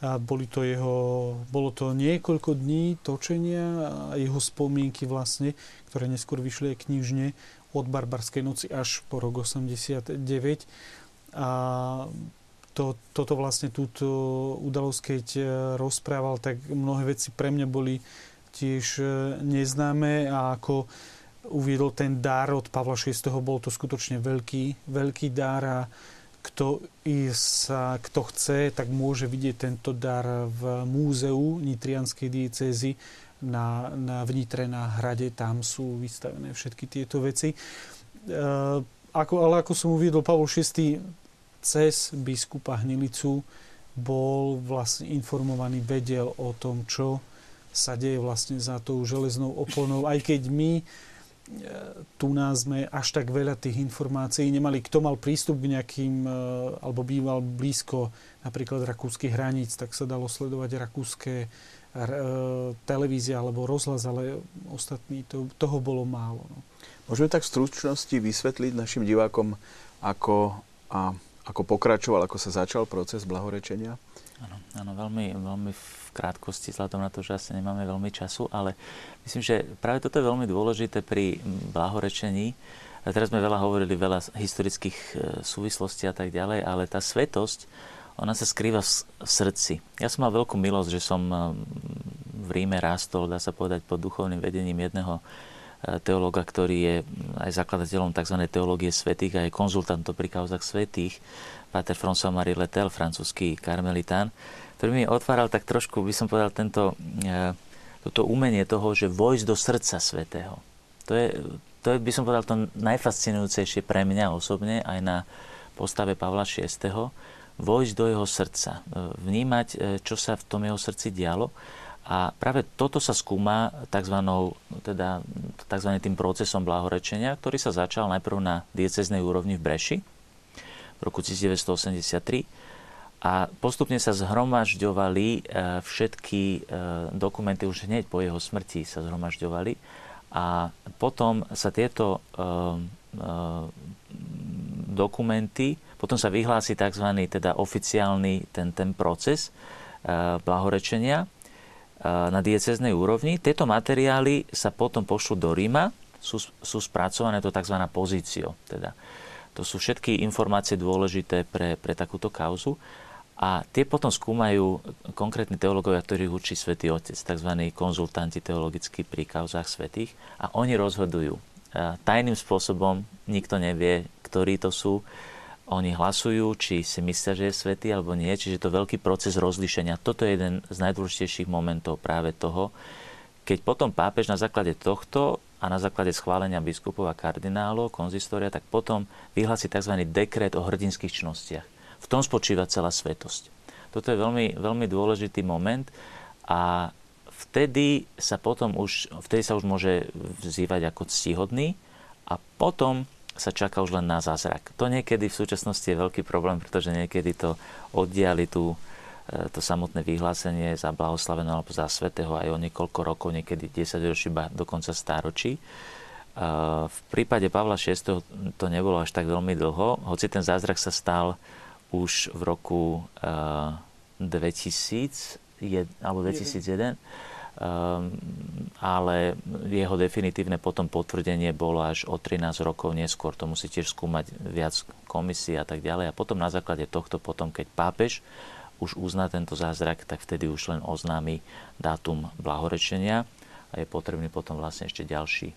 a boli to jeho, bolo to niekoľko dní točenia a jeho spomienky vlastne, ktoré neskôr vyšli aj knižne od Barbarskej noci až po rok 89. A to, toto vlastne túto udalosť, keď e, rozprával, tak mnohé veci pre mňa boli tiež e, neznáme a ako uviedol ten dar od Pavla VI, bol to skutočne veľký, veľký dar a kto, sa, kto chce, tak môže vidieť tento dar v múzeu Nitrianskej diecézy na, na vnitre na hrade, tam sú vystavené všetky tieto veci. E, ako, ale ako som uviedol, Pavol VI cez biskupa Hnilicu bol vlastne informovaný, vedel o tom, čo sa deje vlastne za tou železnou oponou. Aj keď my tu nás sme až tak veľa tých informácií nemali. Kto mal prístup k nejakým, e, alebo býval blízko napríklad rakúskych hraníc, tak sa dalo sledovať rakúske e, televízia alebo rozhlas, ale ostatní, to, toho bolo málo. No. Môžeme tak v stručnosti vysvetliť našim divákom, ako a ako pokračoval, ako sa začal proces blahorečenia? Áno, áno veľmi, veľmi v krátkosti, vzhľadom na to, že asi nemáme veľmi času, ale myslím, že práve toto je veľmi dôležité pri blahorečení. A teraz sme veľa hovorili, veľa historických e, súvislostí a tak ďalej, ale tá svetosť, ona sa skrýva v, srdci. Ja som mal veľkú milosť, že som e, v Ríme rástol, dá sa povedať, pod duchovným vedením jedného teológa, ktorý je aj zakladateľom tzv. teológie svetých a je konzultantom pri kauzach svetých, Pater François-Marie Letel, francúzsky karmelitán, ktorý mi otváral tak trošku, by som povedal, tento, e, toto umenie toho, že vojsť do srdca svetého. To je, to je, by som povedal, to najfascinujúcejšie pre mňa osobne, aj na postave Pavla VI. Vojsť do jeho srdca, e, vnímať, e, čo sa v tom jeho srdci dialo a práve toto sa skúma tzv. Teda, tzv. tým procesom blahorečenia, ktorý sa začal najprv na dieceznej úrovni v Breši v roku 1983 a postupne sa zhromažďovali e, všetky e, dokumenty, už hneď po jeho smrti sa zhromažďovali a potom sa tieto e, dokumenty, potom sa vyhlási tzv. Teda oficiálny ten, ten proces blahorečenia na dieceznej úrovni. Tieto materiály sa potom pošlú do Ríma, sú, sú spracované to tzv. pozício. Teda. To sú všetky informácie dôležité pre, pre takúto kauzu. A tie potom skúmajú konkrétni teológovia, ktorých učí Svetý Otec, tzv. konzultanti teologickí pri kauzách svetých. A oni rozhodujú. Tajným spôsobom, nikto nevie, ktorí to sú oni hlasujú, či si myslia, že je svetý alebo nie. Čiže to je veľký proces rozlišenia. Toto je jeden z najdôležitejších momentov práve toho, keď potom pápež na základe tohto a na základe schválenia biskupov a kardinálov, konzistória, tak potom vyhlási tzv. dekret o hrdinských čnostiach. V tom spočíva celá svetosť. Toto je veľmi, veľmi dôležitý moment a vtedy sa potom už, vtedy sa už môže vzývať ako ctihodný a potom sa čaká už len na zázrak. To niekedy v súčasnosti je veľký problém, pretože niekedy to oddiali tú, e, to samotné vyhlásenie za blahoslaveného alebo za svetého aj o niekoľko rokov, niekedy 10 ročí, dokonca stáročí. E, v prípade Pavla VI to nebolo až tak veľmi dlho, hoci ten zázrak sa stal už v roku 2000 e, alebo 2001 Ehm, ale jeho definitívne potom potvrdenie bolo až o 13 rokov neskôr. To musí tiež skúmať viac komisí a tak ďalej. A potom na základe tohto, potom keď pápež už uzná tento zázrak, tak vtedy už len oznámi dátum blahorečenia a je potrebný potom vlastne ešte ďalší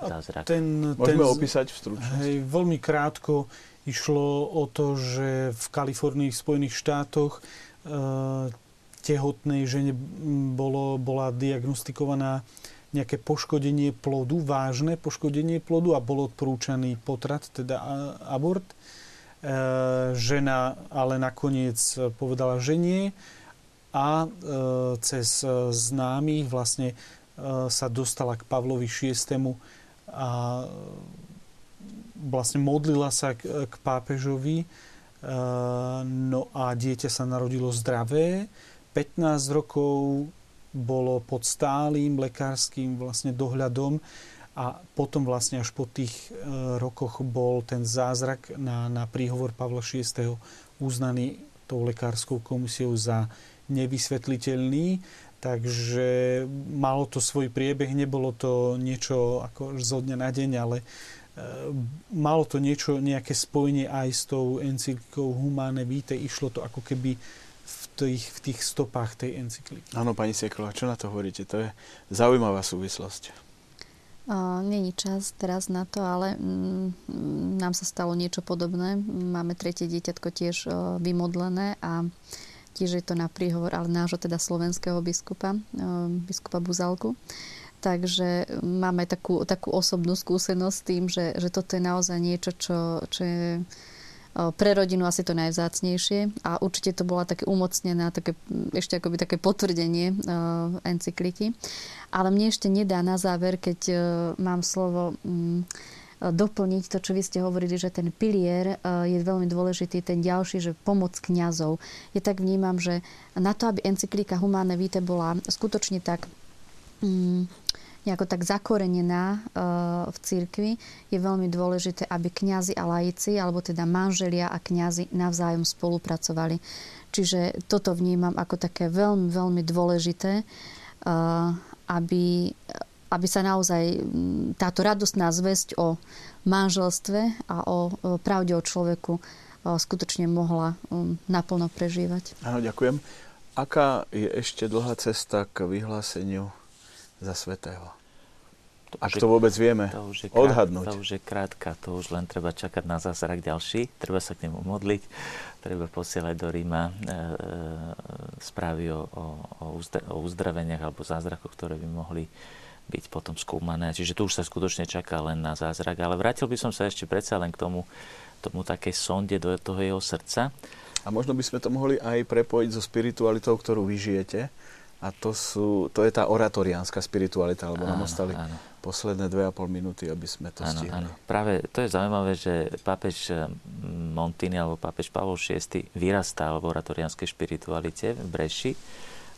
zázrak. Ten, Môžeme ten, opísať v stručnosti? Hej, veľmi krátko išlo o to, že v Kalifornii, v Spojených štátoch e, tehotnej žene bolo, bola diagnostikovaná nejaké poškodenie plodu, vážne poškodenie plodu a bol odporúčaný potrat, teda abort. E, žena ale nakoniec povedala, že nie a e, cez známych vlastne e, sa dostala k Pavlovi VI. a vlastne modlila sa k, k pápežovi no a dieťa sa narodilo zdravé. 15 rokov bolo pod stálym lekárským vlastne dohľadom a potom vlastne až po tých e, rokoch bol ten zázrak na, na príhovor Pavla VI. uznaný tou lekárskou komisiou za nevysvetliteľný. Takže malo to svoj priebeh, nebolo to niečo ako zo dňa na deň, ale e, malo to niečo, nejaké spojenie aj s tou encyklikou Humane Vitae. Išlo to ako keby v tých, v tých stopách tej encykliky. Áno, pani Sieklová, čo na to hovoríte? To je zaujímavá súvislosť. Není čas teraz na to, ale mm, nám sa stalo niečo podobné. Máme tretie dieťatko tiež vymodlené a tiež je to na príhovor, ale nášho teda slovenského biskupa, biskupa Buzalku. Takže máme takú, takú osobnú skúsenosť s tým, že, že toto je naozaj niečo, čo, čo je pre rodinu asi to najvzácnejšie a určite to bola také umocnená, také, ešte akoby také potvrdenie uh, encykliky. Ale mne ešte nedá na záver, keď uh, mám slovo um, doplniť to, čo vy ste hovorili, že ten pilier je veľmi dôležitý, ten ďalší, že pomoc kňazov. Je tak vnímam, že na to, aby encyklika Humane Vitae bola skutočne tak um, nejako tak zakorenená e, v cirkvi, je veľmi dôležité, aby kňazi a laici, alebo teda manželia a kňazi navzájom spolupracovali. Čiže toto vnímam ako také veľmi, veľmi dôležité, e, aby, aby sa naozaj táto radostná zväzť o manželstve a o pravde o človeku e, skutočne mohla naplno prežívať. Áno, ďakujem. Aká je ešte dlhá cesta k vyhláseniu za svetého? To Ak to vôbec vieme to už je krát, odhadnúť. To už je krátka, to už len treba čakať na zázrak ďalší, treba sa k nemu modliť, treba posielať do Ríma e, e, správy o, o, o uzdraveniach alebo zázrakoch, ktoré by mohli byť potom skúmané. Čiže tu už sa skutočne čaká len na zázrak. Ale vrátil by som sa ešte predsa len k tomu, tomu takej sonde do toho jeho srdca. A možno by sme to mohli aj prepojiť so spiritualitou, ktorú vy žijete. A to, sú, to je tá oratoriánska spiritualita, lebo nám ostali áno. posledné dve a pol minúty, aby sme to áno, stihli. Áno. Práve to je zaujímavé, že pápež eh, Montini alebo pápež Pavol VI vyrastal v oratoriánskej spiritualite v Breši,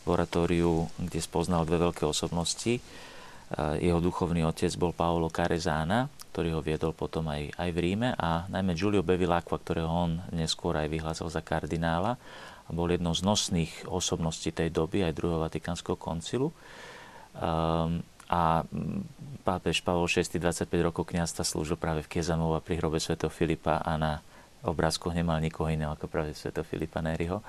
v oratóriu, kde spoznal dve veľké osobnosti. Eh, jeho duchovný otec bol Paolo Carezána, ktorý ho viedol potom aj, aj v Ríme a najmä Giulio Bevilacqua, ktorého on neskôr aj vyhlásil za kardinála bol jednou z nosných osobností tej doby, aj druhého Vatikánskeho koncilu. Um, a pápež Pavol VI 25 rokov kniazstva slúžil práve v Kiezamova pri hrobe Sv. Filipa a na obrázkoch nemal nikoho iného ako práve Sv. Filipa Neriho.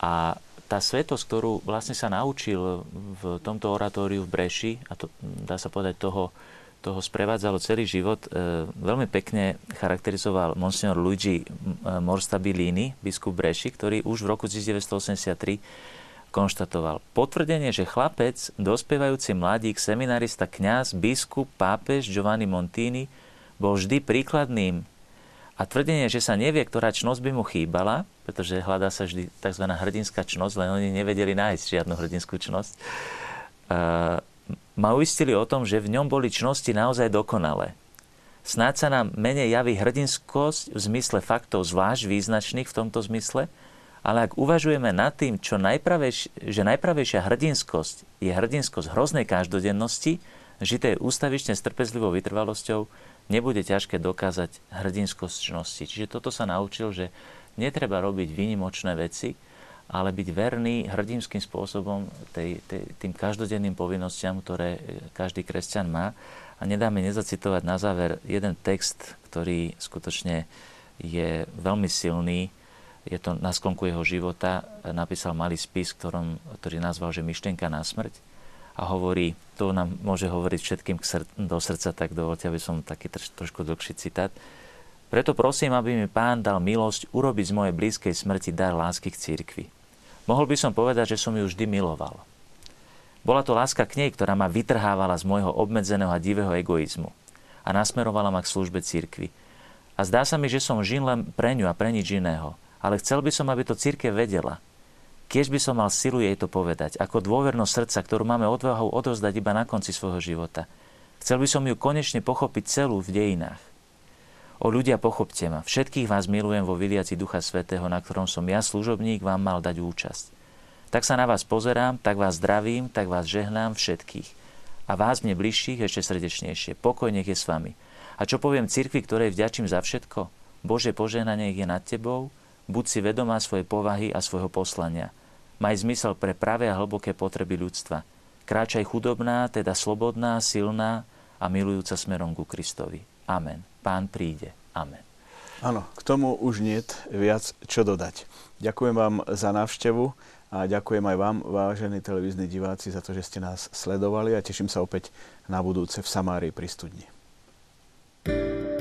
A tá svetosť, ktorú vlastne sa naučil v tomto oratóriu v Breši, a to dá sa povedať toho, toho sprevádzalo celý život, e, veľmi pekne charakterizoval monsignor Luigi Morstabilini, biskup Breši, ktorý už v roku 1983 konštatoval potvrdenie, že chlapec, dospievajúci mladík, seminarista, kňaz, biskup, pápež Giovanni Montini bol vždy príkladným a tvrdenie, že sa nevie, ktorá čnosť by mu chýbala, pretože hľadá sa vždy tzv. hrdinská čnosť, len oni nevedeli nájsť žiadnu hrdinskú čnosť, ma uistili o tom, že v ňom boli čnosti naozaj dokonalé. Snáď sa nám menej javí hrdinskosť v zmysle faktov zvlášť význačných v tomto zmysle, ale ak uvažujeme nad tým, čo najpravejš- že najpravejšia hrdinskosť je hrdinskosť hroznej každodennosti, žité ústavične s trpezlivou vytrvalosťou, nebude ťažké dokázať hrdinskosť čnosti. Čiže toto sa naučil, že netreba robiť výnimočné veci, ale byť verný hrdinským spôsobom tej, tej, tým každodenným povinnostiam, ktoré e, každý kresťan má. A nedáme nezacitovať na záver jeden text, ktorý skutočne je veľmi silný. Je to na sklonku jeho života. Napísal malý spis, ktorom, ktorý nazval, že myšlienka na smrť. A hovorí, to nám môže hovoriť všetkým do srdca, tak dovolte, aby som taký trošku dlhší citát. Preto prosím, aby mi pán dal milosť urobiť z mojej blízkej smrti dar lásky k církvi Mohol by som povedať, že som ju vždy miloval. Bola to láska k nej, ktorá ma vytrhávala z môjho obmedzeného a divého egoizmu a nasmerovala ma k službe církvy. A zdá sa mi, že som žil len pre ňu a pre nič iného. Ale chcel by som, aby to církev vedela. Kiež by som mal silu jej to povedať, ako dôvernosť srdca, ktorú máme odvahu odovzdať iba na konci svojho života. Chcel by som ju konečne pochopiť celú v dejinách. O ľudia, pochopte ma, všetkých vás milujem vo vyliaci Ducha Svetého, na ktorom som ja, služobník, vám mal dať účasť. Tak sa na vás pozerám, tak vás zdravím, tak vás žehnám všetkých. A vás mne bližších ešte srdečnejšie. Pokoj nech je s vami. A čo poviem cirkvi, ktorej vďačím za všetko? Bože požehnanie je nad tebou, buď si vedomá svojej povahy a svojho poslania. Maj zmysel pre pravé a hlboké potreby ľudstva. Kráčaj chudobná, teda slobodná, silná a milujúca smerom ku Kristovi. Amen pán príde. Amen. Áno, k tomu už nie viac čo dodať. Ďakujem vám za návštevu a ďakujem aj vám, vážení televízni diváci, za to, že ste nás sledovali a teším sa opäť na budúce v Samárii pri studni. thank you